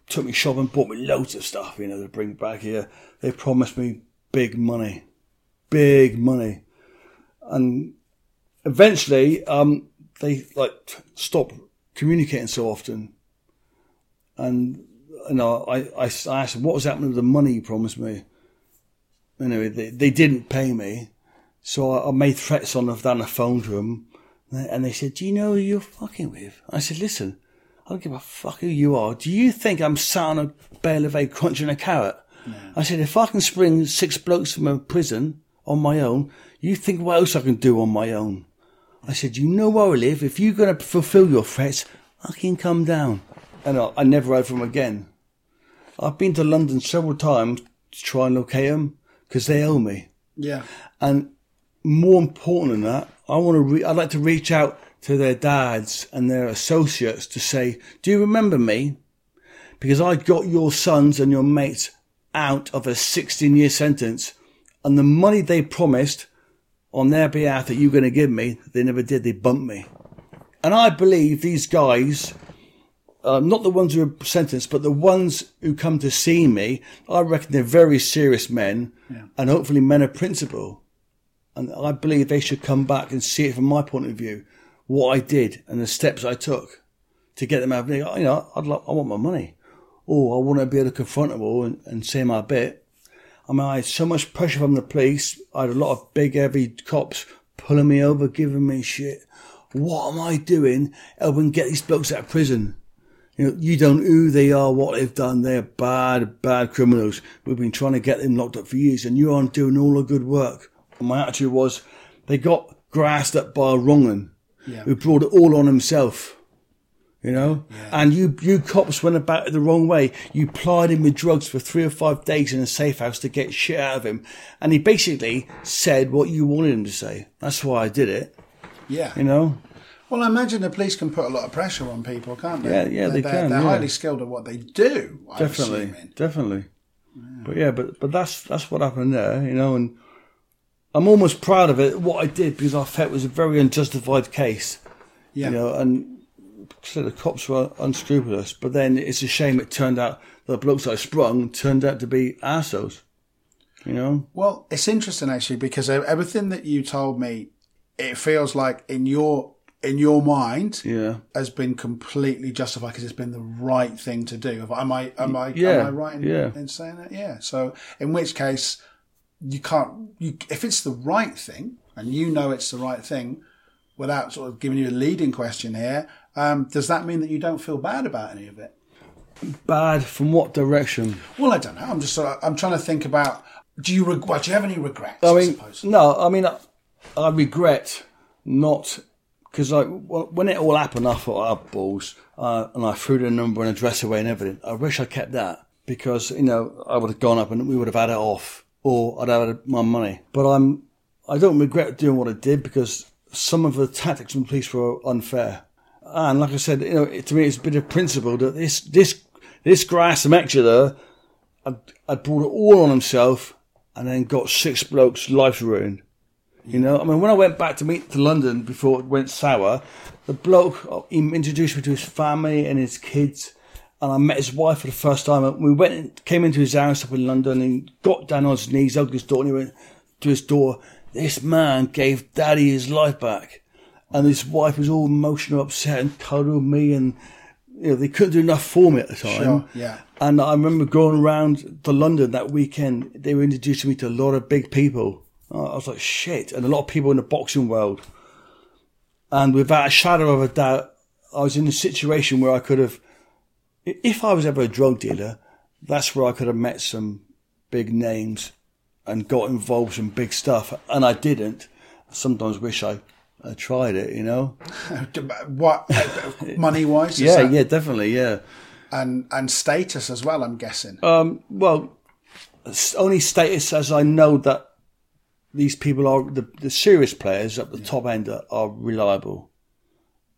took me shopping, bought me loads of stuff, you know, to bring back here. They promised me big money, big money. And eventually, um, they like stopped communicating so often. And, you know, I, I, I asked what was happening with the money you promised me? Anyway, they, they didn't pay me. So I, I made threats on them down the phone to them. And they said, do you know who you're fucking with? I said, listen, I don't give a fuck who you are. Do you think I'm sat on a bale of egg crunching a carrot? I said, if I can spring six blokes from a prison on my own, you think what else I can do on my own? I said, you know where I live. If you're going to fulfill your threats, I can come down. And I, I never heard from them again. I've been to London several times to try and locate them because they owe me. Yeah. And more important than that, I want to. Re- I'd like to reach out to their dads and their associates to say, "Do you remember me? Because I got your sons and your mates out of a 16-year sentence, and the money they promised on their behalf that you were going to give me, they never did. They bumped me, and I believe these guys." Uh, not the ones who are sentenced, but the ones who come to see me, I reckon they're very serious men and hopefully men of principle. And I believe they should come back and see it from my point of view, what I did and the steps I took to get them out of there. You know, I'd like, I want my money. Or I want to be able to confront them all and, and say my bit. I mean, I had so much pressure from the police. I had a lot of big, heavy cops pulling me over, giving me shit. What am I doing helping get these blokes out of prison? You know, you don't know who they are, what they've done. They're bad, bad criminals. We've been trying to get them locked up for years, and you aren't doing all the good work. And my attitude was, they got grassed up by a wrong'un Yeah. who brought it all on himself. You know, and you you cops went about it the wrong way. You plied him with drugs for three or five days in a safe house to get shit out of him, and he basically said what you wanted him to say. That's why I did it. Yeah. You know, Well, I imagine the police can put a lot of pressure on people, can't they? Yeah, yeah, They're, they they're, can, They're yeah. highly skilled at what they do. I'm definitely, assuming. definitely. But yeah, but but that's that's what happened there, you know, and I'm almost proud of it what I did because I felt it was a very unjustified case, Yeah. you know, and so the cops were unscrupulous. But then it's a shame it turned out the blokes I sprung turned out to be assholes, you know. Well, it's interesting actually because everything that you told me, it feels like in your in your mind Yeah, has been completely justified because it's been the right thing to do. Am I am I Yeah, am I right in, yeah. in saying that? Yeah. So in which case you can't you if it's the right thing and you know it's the right thing without sort of giving you a leading question here, um, does that mean that you don't feel bad about any of it? Bad from what direction? Well, I don't know. I'm just sort of, I'm trying to think about. Do you well, do you have any regrets? I I, mean, suppose. no, I mean, I, I regret not because like when it all happened, I thought, oh, balls, uh, and I threw the number and address away and everything. I wish I kept that because you know I would have gone up and we would have had it off, or I'd have had my money. But I'm, I don't regret doing what I did because some of the tactics from the police were unfair. And like I said, you know, it, to me, it's a bit of principle that this this this Graham Exeter had, had brought it all on himself and then got six blokes' lives ruined. You know, I mean, when I went back to meet to London before it went sour, the bloke uh, he introduced me to his family and his kids, and I met his wife for the first time. And we went, and came into his house up in London, and he got down on his knees, hugged his door, and he went to his door. This man gave Daddy his life back, and his wife was all emotional, upset, and cuddled me, and you know they couldn't do enough for me at the time. Sure, yeah. And I remember going around to London that weekend. They were introducing me to a lot of big people. I was like, shit. And a lot of people in the boxing world. And without a shadow of a doubt, I was in a situation where I could have, if I was ever a drug dealer, that's where I could have met some big names and got involved in big stuff. And I didn't. I sometimes wish I, I tried it, you know? what money wise? Yeah, yeah, definitely, yeah. and and status as well. I'm guessing. Um, well, only status as I know that these people are the, the serious players at the top end are, are reliable.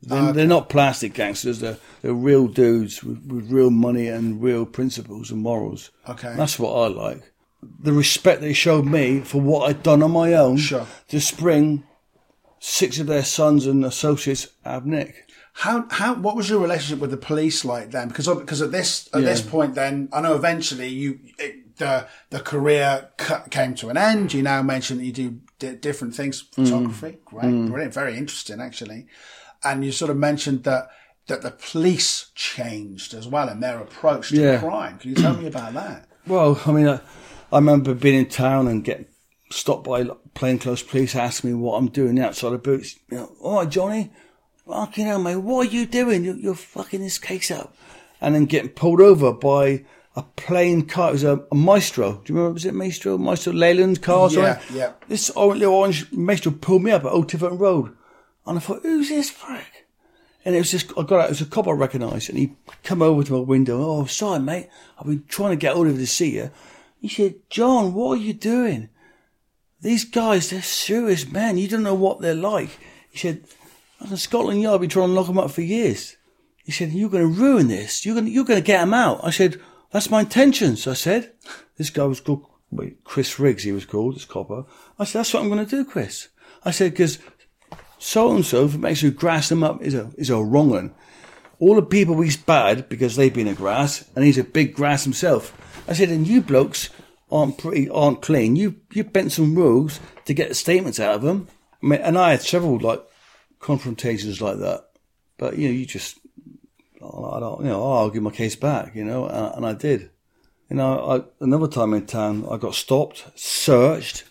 They're, ah, they're not plastic gangsters. They're they're real dudes with, with real money and real principles and morals. Okay. that's what I like. The respect they showed me for what I'd done on my own Sure. to spring six of their sons and associates out of Nick. How how what was your relationship with the police like then? Because because at this at this point, then I know eventually you it, the the career came to an end. You now mentioned that you do di- different things, mm. photography, great, mm. brilliant, very interesting actually. And you sort of mentioned that that the police changed as well in their approach to Yeah. crime. Can you tell me about that? Well, I mean, I, I remember being in town and getting stopped by plainclothes police asking me what I'm doing outside the boots. You know, all right, Johnny, fucking hell, mate, what are you doing? You're, you're fucking this case up. And then getting pulled over by a plain car. It was a, a Maestro. Do you remember, was it Maestro? Maestro Leyland car? Yeah, something? yeah. This orange, little orange Maestro pulled me up at Old Tiverton Road. And I thought, who's this prick? And it was just, I got out, it was a cop I recognised, and he come over to my window. Oh, sorry, mate. I've been trying to get hold of you to see you. He said, John, what are you doing? These guys, they're serious men. You don't know what they're like. He said, I was in Scotland Yard, I've been trying to lock them up for years. He said, you're going to ruin this. You're going to, you're going to get them out. I said, that's my intentions. I said, this guy was called, wait, Chris Riggs, he was called, it's copper. I said, that's what I'm going to do, Chris. I said, because so and so, if it makes you grass them up, is a is a wrong one. All the people he's bad because they've been a grass, and he's a big grass himself. I said, and you blokes aren't pretty, aren't clean. You you bent some rules to get statements out of them. I mean, and I had several like confrontations like that, but you know, you just, I don't, you know, I'll give my case back, you know, and, and I did. You know, I, another time in town, I got stopped, searched,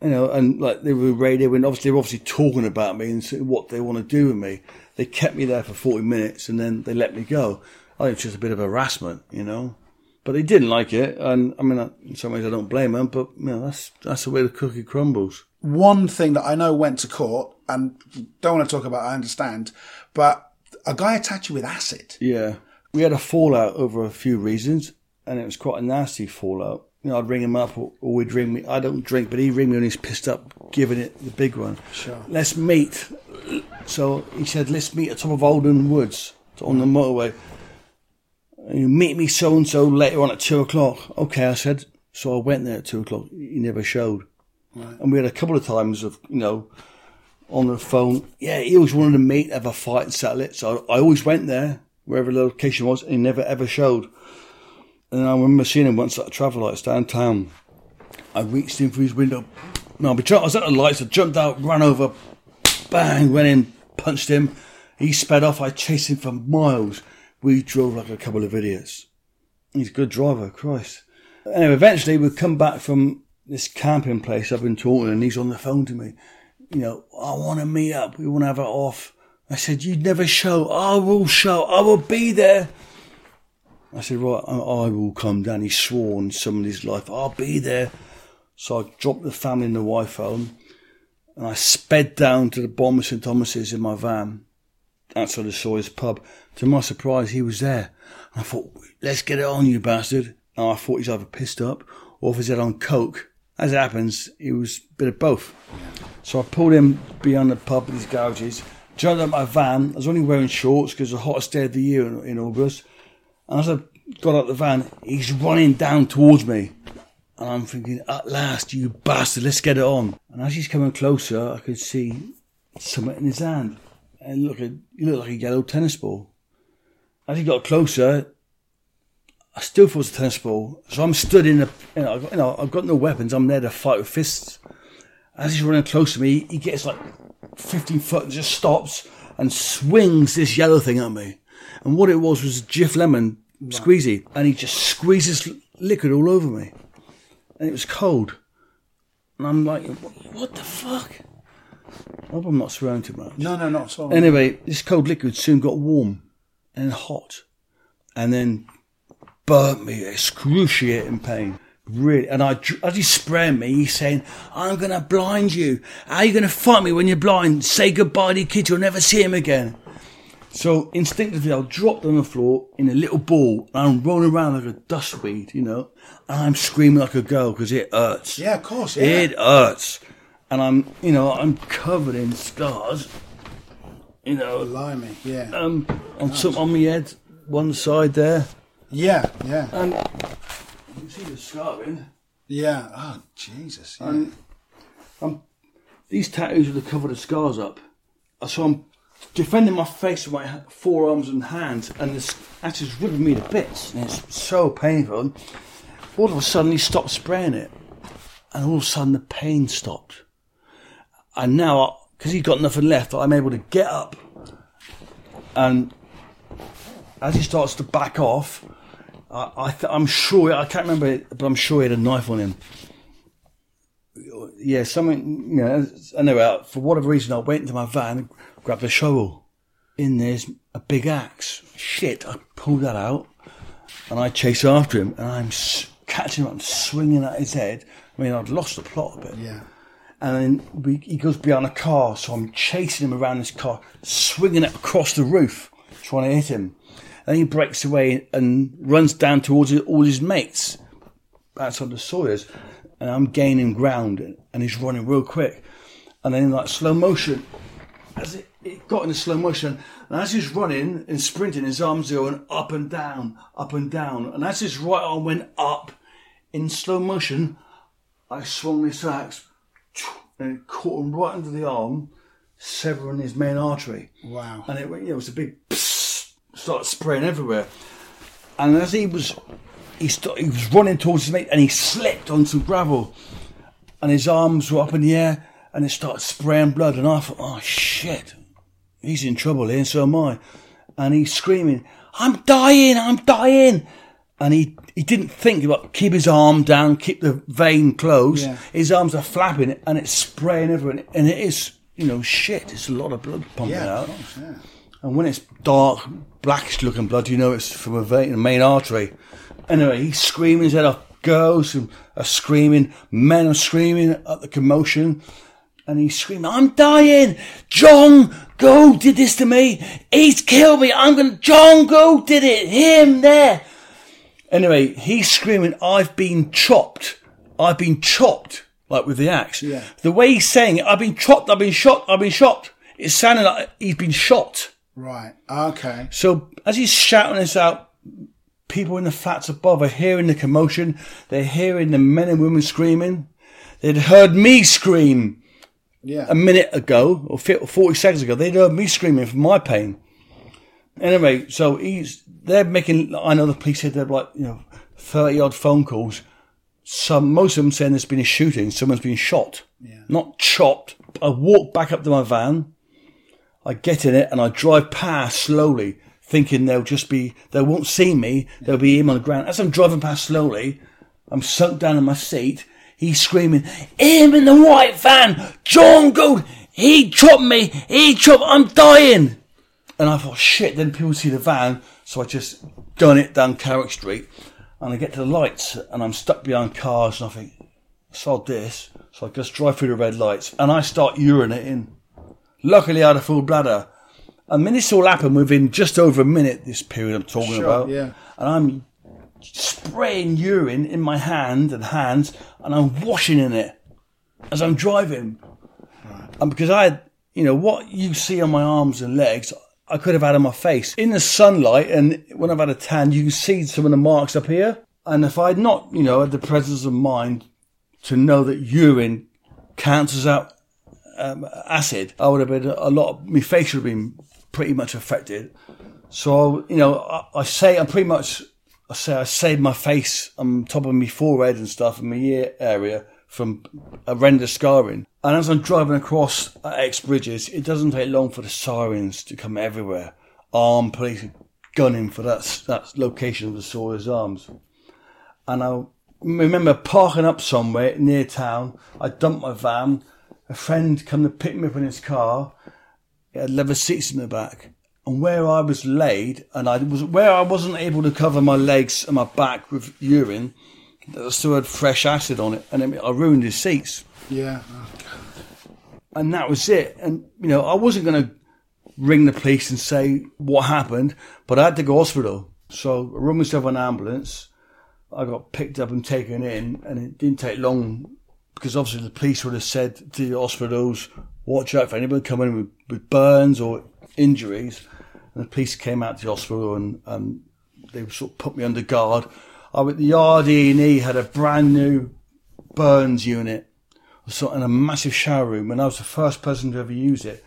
you know, and like they were radio and obviously they were obviously talking about me and what they want to do with me. They kept me there for 40 minutes and then they let me go. I think it's just a bit of harassment, you know. But they didn't like it, and I mean, in some ways, I don't blame them. But you know, that's that's the way the cookie crumbles. One thing that I know went to court, and don't want to talk about, I understand, but a guy attacked you with acid. Yeah, we had a fallout over a few reasons, and it was quite a nasty fallout. You know, I'd ring him up, or, or we'd ring me. I don't drink, but he'd ring me when he's pissed up, giving it the big one. Sure. Let's meet. So he said, let's meet at top of Haldon Woods on the hmm. motorway. You meet me so and so later on at two o'clock. Okay, I said. So I went there at two o'clock. He never showed. And we had a couple of times of, you know, on the phone. Yeah, he always wanted to meet, have a fight and settle it. So I always went there, wherever the location was, and he never ever showed. And I remember seeing him once at a travel lights downtown. I reached in through his window. No, I was at the lights. I jumped out, ran over, bang, went in, punched him. He sped off. I chased him for miles. We drove like a couple of idiots. He's a good driver, Christ. Anyway, eventually we come back from this camping place I've been talking, and he's on the phone to me. You know, I want to meet up. We want to have it off. I said, "You'd never show. I will show. I will be there." I said, right, I, will come down. He swore on somebody's life, I'll be there. So I dropped the family and the wife home and I sped down to the of St Thomas's in my van outside the Sawyer's pub. To my surprise, he was there. And I thought, let's get it on, you bastard. And I thought he's either pissed up or if he's had on coke. As it happens, he was a bit of both. So I pulled him beyond the pub with his gouges, jumped out my van. I was only wearing shorts because it was the hottest day of the year in, in August. And as I got out the van, he's running down towards me. And I'm thinking, at last, you bastard, let's get it on. And as he's coming closer, I could see something in his hand. And look, he looked like a yellow tennis ball. As he got closer, I still thought it was a tennis ball. So I'm stood in a, you know, I've got, you know, I've got no weapons. I'm there to fight with fists. As he's running close to me, he gets like 15 foot and just stops and swings this yellow thing at me. And what it was was Jif Lemon squeezy. And he just squeezes liquid all over me. And it was cold. And I'm like, what the fuck? I hope I'm not swearing too much. No, no, not at all. Anyway, this cold liquid soon got warm and hot, and then burnt me, excruciating pain. Really, and I, as he's spraying me, he's saying, "I'm gonna blind you. How are you gonna fight me when you're blind? Say goodbye to your kid. You'll never see him again." So instinctively, I dropped on the floor in a little ball, and I'm rolling around like a dustweed, you know, and I'm screaming like a girl because it hurts. yeah, of course. Yeah. It hurts. And I'm, you know, I'm covered in scars. You know, Blimey. Yeah. um, on some on my head, one side there, yeah. Yeah. and you can see the scarring. Yeah. Oh, Jesus. Yeah. And I'm, these tattoos would have covered the scars up. Uh, so I'm defending my face with my forearms and hands, and this actually is ripping me to bits. And it's so painful. All of a sudden, he stopped spraying it, and all of a sudden, the pain stopped. And now, because he's got nothing left, I'm able to get up. And as he starts to back off, I, I th- I'm sure, I can't remember it, but I'm sure he had a knife on him yeah, something, you know, anyway, for whatever reason, I went into my van, grabbed a shovel. In there's a big axe. Shit, I pulled that out and I chase after him and I'm s- catching him swinging at his head. I mean, I'd lost the plot a bit. yeah. And then we, he goes behind a car, so I'm chasing him around this car, swinging it across the roof, trying to hit him. And he breaks away and runs down towards all his mates outside the Sawyers, and I'm gaining ground, and he's running real quick. And then in like slow motion, as it, it got into slow motion, and as he's running and sprinting, his arms are going up and down, up and down. And as his right arm went up in slow motion, I swung this axe and it caught him right under the arm, severing his main artery. Wow. And it, went- you know, it was a big psst, started spraying everywhere. And as he was, he, st- he was running towards his mate, and he slipped on some gravel, and his arms were up in the air, and it started spraying blood. And I thought, oh shit, he's in trouble here, and so am I. And he's screaming, "I'm dying! I'm dying!" And he, he didn't think about keep his arm down, keep the vein closed. Yeah. His arms are flapping, and it's spraying everywhere, and it is, you know, shit. It's a lot of blood pumping Yeah. out. Course, yeah. And when it's dark, blackish looking blood, you know it's from a vein, a main artery. Anyway, he's screaming his head off. Oh, girls are screaming. Men are screaming at the commotion. And he's screaming, I'm dying! John Go did this to me! He's killed me! I'm gonna, John Go did it! Him there! Anyway, he's screaming, I've been chopped. I've been chopped. Like with the axe. Yeah. The way he's saying it, I've been chopped, I've been shot, I've been shot. It's sounding like he's been shot. Right. Okay. So as he's shouting this out, people in the flats above are hearing the commotion. They're hearing the men and women screaming. They'd heard me scream Yeah. a minute ago or 40 seconds ago. They'd heard me screaming from my pain. Anyway, so he's they're making. I know the police said they're like you know 30 odd phone calls. Some most of them saying there's been a shooting. Someone's been shot, Yeah. not chopped. I walk back up to my van. I get in it and I drive past slowly, thinking they'll just be, they won't see me, they'll be him on the ground. As I'm driving past slowly, I'm sunk down in my seat. He's screaming, him in the white van, John Gould, he chopped me, he chopped, I'm dying. And I thought, shit, then people see the van. So I just done it down Cowick Street. And I get to the lights and I'm stuck behind cars and I think, sod this. So I just drive through the red lights and I start urinating. Luckily I had a full bladder. And then this all happened within just over a minute, this period I'm talking Sure, about. yeah. And I'm spraying urine in my hand and hands and I'm washing in it as I'm driving. And because I had, you know, what you see on my arms and legs, I could have had on my face. In the sunlight, and when I've had a tan, you can see some of the marks up here. And if I'd not, you know, had the presence of mind to know that urine cancels out um, acid, I would have been a lot, my face would have been pretty much affected. So, you know, I, I say I'm pretty much, I say I saved my face on top of my forehead and stuff and my ear area from horrendous scarring. And as I'm driving across Exe bridges, it doesn't take long for the sirens to come everywhere. Armed police gunning for that, that location of the Sawyer's Arms. And I remember parking up somewhere near town. I dumped my van. A friend come to pick me up in his car. It had leather seats in the back. And where I was laid, and I was where I wasn't able to cover my legs and my back with urine, there still had fresh acid on it, and it, I ruined his seats. Yeah. And that was it. And you know, I wasn't going to ring the police and say what happened, but I had to go to hospital. So I run myself an ambulance. I got picked up and taken in, and it didn't take long because obviously the police would have said to the hospitals, "Watch out for anybody coming in with, with burns or injuries." And the police came out to the hospital and um, they sort of put me under guard. I went, the RD&E had a brand new burns unit, so in a massive shower room, and I was the first person to ever use it.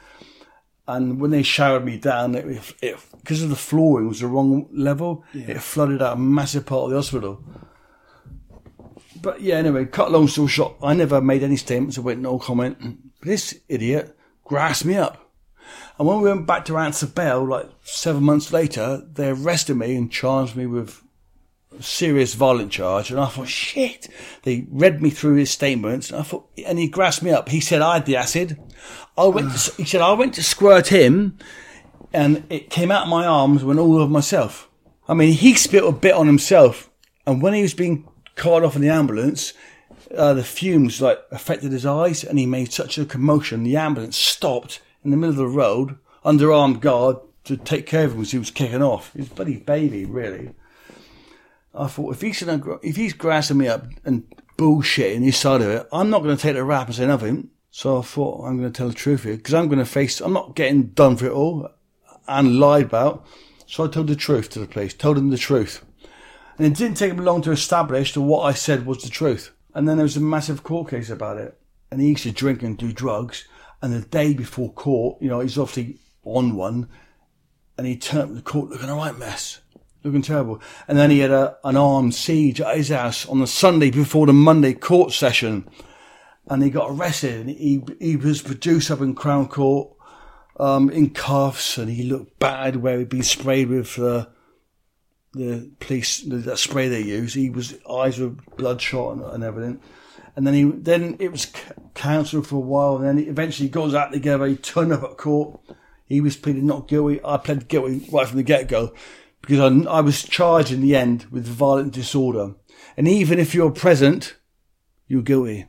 And when they showered me down, it, it because of the flooring was the wrong level, it flooded out a massive part of the hospital. But yeah, anyway, cut long story short, I never made any statements. I went no comment. This idiot grassed me up. And when we went back to answer bail, like seven months later, they arrested me and charged me with serious violent charge. And I thought, shit. They read me through his statements, and I thought, and he grassed me up. He said I had the acid. I went. To, he said I went to squirt him, and it came out of my arms when all over myself. I mean, he spit a bit on himself, and when he was being carted off in the ambulance, uh, the fumes like affected his eyes, and he made such a commotion. The ambulance stopped in the middle of the road under armed guard to take care of him as he was kicking off. A bloody baby, really. I thought if he's gonna, if he's grassing me up and bullshitting his side of it, I'm not going to take the rap and say nothing. So I thought I'm going to tell the truth here because I'm going to face. I'm not getting done for it all and lied about. So I told the truth to the police. Told them the truth, and it didn't take him long to establish that what I said was the truth. And then there was a massive court case about it. And he used to drink and do drugs. And the day before court, you know, he's obviously on one, and he turned up the court looking a right mess looking terrible. And then he had a, an armed siege at his house on the Sunday before the Monday court session. And he got arrested. And he, he was produced up in Crown Court um, in cuffs and he looked bad where he'd been sprayed with uh, the police, the, that spray they use. He was, eyes were bloodshot and, and everything. And then he, then it was c- cancelled for a while. And then he eventually got his act together. He turned up at court. He was pleaded not guilty. I pled guilty right from the get go because I, I was charged in the end with violent disorder. And even if you're present, you're guilty.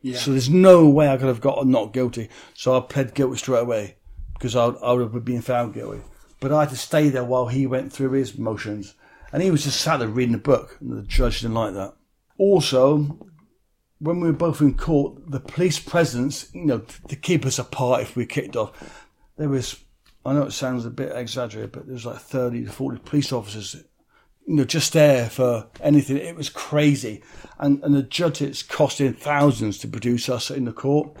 Yeah. So there's no way I could have got not guilty. So I pled guilty straight away because I, I would have been found guilty. But I had to stay there while he went through his motions. And he was just sat there reading a book, and the judge didn't like that. Also, when we were both in court, the police presence, you know, to, to keep us apart if we kicked off, there was, I know it sounds a bit exaggerated, but there was like 30 to 40 police officers, you know, just there for anything. It was crazy. And, and the judge, it's costing thousands to produce us in the court.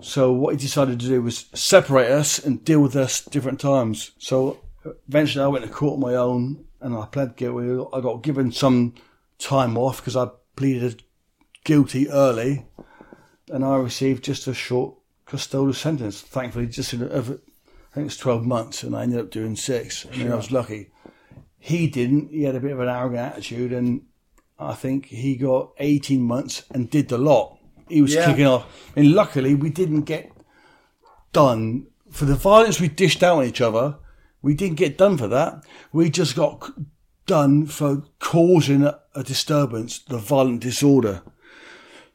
So what he decided to do was separate us and deal with us different times. So eventually I went to court on my own and I pled guilty. I got given some time off because I pleaded guilty early and I received just a short custodial sentence. Thankfully, just in, I think it's 12 months and I ended up doing six. I mean, I was lucky. He didn't. He had a bit of an arrogant attitude and I think he got 18 months and did the lot. He was Yeah. kicking off. And luckily, we didn't get done for the violence we dished out on each other. We didn't get done for that. We just got done for causing a, a disturbance, the violent disorder.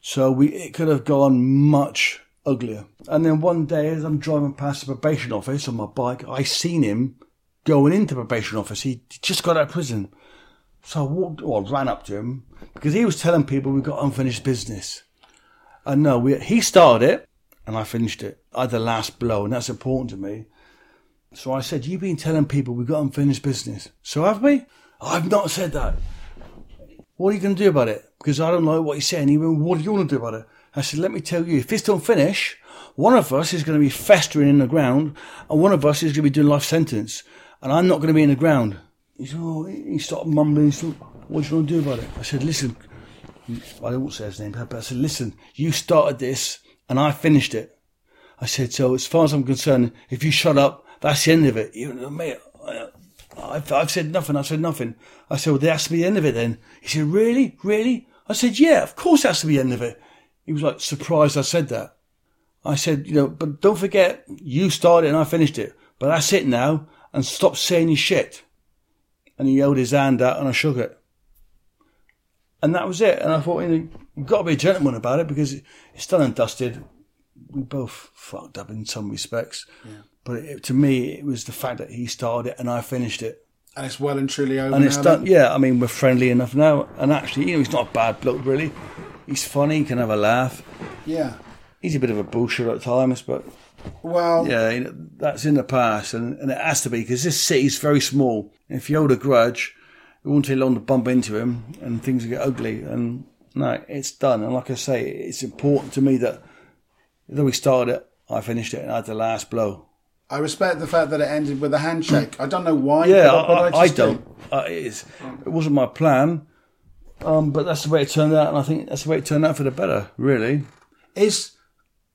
So we it could have gone much uglier. And then one day, as I'm driving past the probation office on my bike, I seen him going into the probation office. He just got out of prison. So I walked, or ran up to him because he was telling people we've got unfinished business. And no, we, he started it and I finished it. I had the last blow, and that's important to me. So I said, You've been telling people we've got unfinished business. So have we? I've not said that. What are you going to do about it? Because I don't like what you're saying. He went, What do you want to do about it? I said, Let me tell you, if this don't finish, one of us is going to be festering in the ground, and one of us is going to be doing life sentence, and I'm not going to be in the ground. He said, oh, he started mumbling. He said, what do you want to do about it? I said, listen, I won't say his name, but I said, listen, you started this and I finished it. I said, so as far as I'm concerned, if you shut up, that's the end of it. You know, mate, I've, I've said nothing. I said nothing. I said, well, that's to be the end of it then. He said, really? Really? I said, yeah, of course that's the end of it. He was like surprised I said that. I said, you know, but don't forget, you started and I finished it. But that's it now, and stop saying your shit. And he held his hand out and I shook it. And that was it. And I thought, you know, you've got to be a gentleman about it because it's done and dusted. We both fucked up in some respects. But it, to me, it was the fact that he started it and I finished it. And it's well and truly over And it's now, done, then? yeah, I mean, we're friendly enough now. And actually, you know, he's not a bad bloke, really. He's funny, he can have a laugh. Yeah. He's a bit of a bullshit at times, but Well, yeah, you know, that's in the past, and, and it has to be because this city's very small. If you hold a grudge, it won't take long to bump into him, and things will get ugly. And no, it's done. And like I say, it's important to me that though we started it, I finished it, and I had the last blow. I respect the fact that it ended with a handshake. I don't know why. Yeah, I, I, just do. don't. Uh, it's, it wasn't my plan, um, but that's the way it turned out, and I think that's the way it turned out for the better. Really, is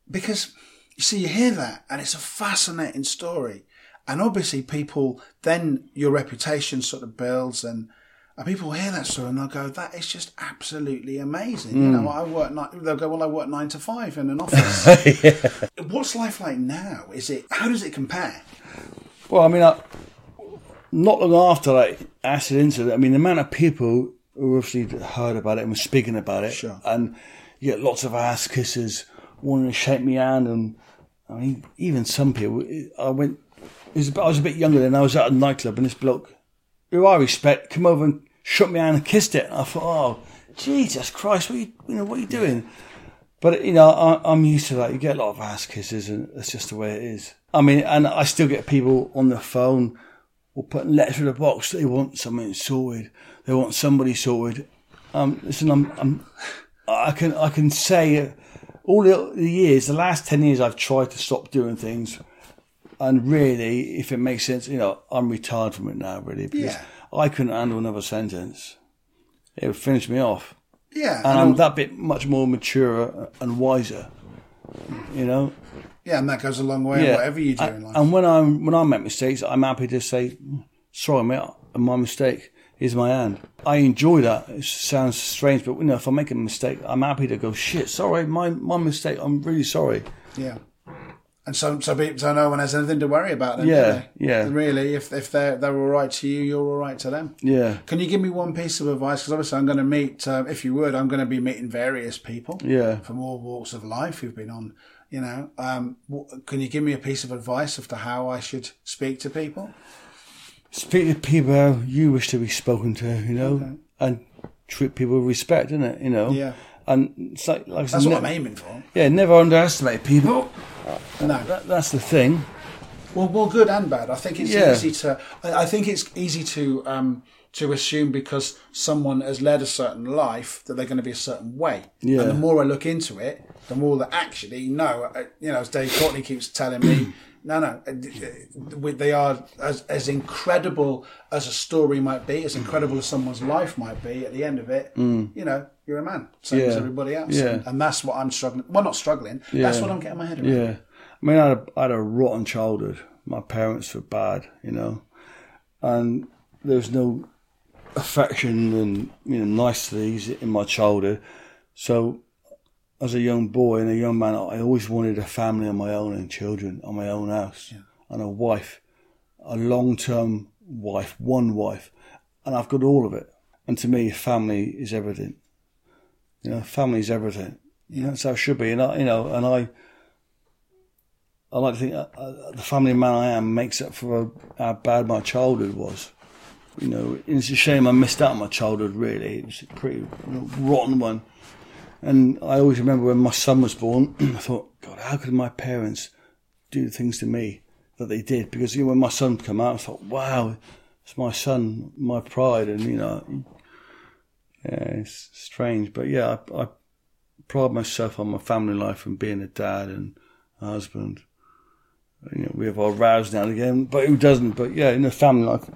because you see you hear that and it's a fascinating story and obviously people then your reputation sort of builds and and people hear that story and they'll go that is just absolutely amazing you know hmm. i work they'll go well i work nine to five in an office what's life like now is it how does it compare Well, I mean, I, not long after that acid incident, I mean, the amount of people who obviously heard about it and were speaking about it, Sure. and you get lots of ass kisses wanting to shake me hand, and I mean, even some people. I went. Was, I was a bit younger then. I was at a nightclub, and this bloke, who I respect, come over and shook my hand and kissed it. And I thought, oh, Jesus Christ, what are you, you know, what are you doing? But you know, I, I'm used to that. You get a lot of ass kisses, and that's just the way it is. I mean, and I still get people on the phone or putting letters in the box. They want something sorted. They want somebody sorted. Um, listen, I'm, I'm, I can, I can say all the, the years, the last ten years, I've tried to stop doing things, and really, if it makes sense, you know, I'm retired from it now, really, because Yeah. I couldn't handle another sentence. It would finish me off yeah and and I'm that bit much more mature and wiser. You know, yeah and that goes a long way in whatever you do and, in life And when I'm when I make mistakes, I'm happy to say, "Sorry, mate, uh, my mistake is my hand." I enjoy that. It sounds strange, but you know, if I make a mistake, I'm happy to go, "Shit, sorry, my my mistake. I'm really sorry." Yeah. And so, so, be, so no one has anything to worry about then, Yeah, yeah. Really, if if they're they're all right to you, you're all right to them. Yeah, Can you give me one piece of advice? Because obviously, I'm going to meet, uh, if you would, I'm going to be meeting various people yeah. from all walks of life who've been on. You know, um, can you give me a piece of advice as to how I should speak to people? Speak to people how you wish to be spoken to. You know, and treat people with respect, isn't it? You know. Yeah. And it's like, like I said, That's what ne- I'm aiming for. yeah, never underestimate people. No, That, that's the thing. Well, well, good and bad. I think it's Yeah. easy to. I think it's easy to um, to assume because someone has led a certain life that they're going to be a certain way. Yeah. And the more I look into it, the more that actually no, you know, as Dave Courtney keeps telling me, no, no, uh, uh, they are as as incredible as a story might be, as incredible as someone's life might be. At the end of it, you know, you're a man, same as Mm. Everybody else. Yeah. And, and that's what I'm struggling. Well, not struggling. That's what I'm getting my head around. Yeah. I mean, I had, a, I had a rotten childhood. My parents were bad, you know, and there was no affection and, you know, niceties in my childhood. So, as a young boy and a young man, I always wanted a family of my own and children on my own house and a wife. a long term wife, one wife, and I've got all of it. And to me, family is everything. You know, family is everything. You know, how it should be. And I, you know, and I, I like to think uh, uh, the family man I am makes up for how bad my childhood was. You know, it's a shame I missed out on my childhood. Really, it was a pretty you know, rotten one. And I always remember when my son was born, I thought, God, how could my parents do things to me that they did? Because you know, when my son came out, I thought, wow, it's my son, my pride, and you know, yeah, it's strange, but yeah, I, I pride myself on my family life and being a dad and a husband. You know, we have our rows now and again, but who doesn't? But yeah, in a family life,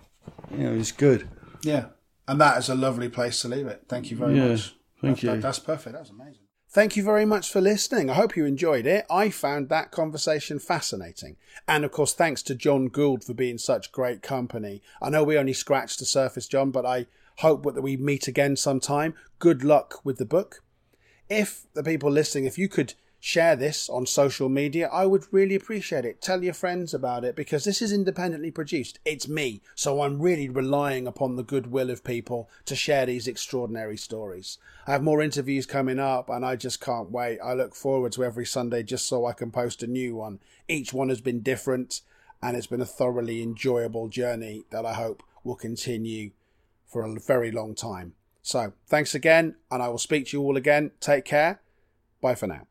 you know, it's good. Yeah, and that is a lovely place to leave it. Thank you very Yeah, much. thank you. that- that's perfect. That was amazing. Thank you very much for listening. I hope you enjoyed it. I found that conversation fascinating. And of course, thanks to John Gould for being such great company. I know we only scratched the surface, John, but I hope that we meet again sometime. Good luck with the book. If the people listening, if you could share this on social media, I would really appreciate it. Tell your friends about it because this is independently produced. It's me. So I'm really relying upon the goodwill of people to share these extraordinary stories. I have more interviews coming up and I just can't wait. I look forward to every Sunday just so I can post a new one. Each one has been different and it's been a thoroughly enjoyable journey that I hope will continue for a very long time. So thanks again and I will speak to you all again. Take care. Bye for now.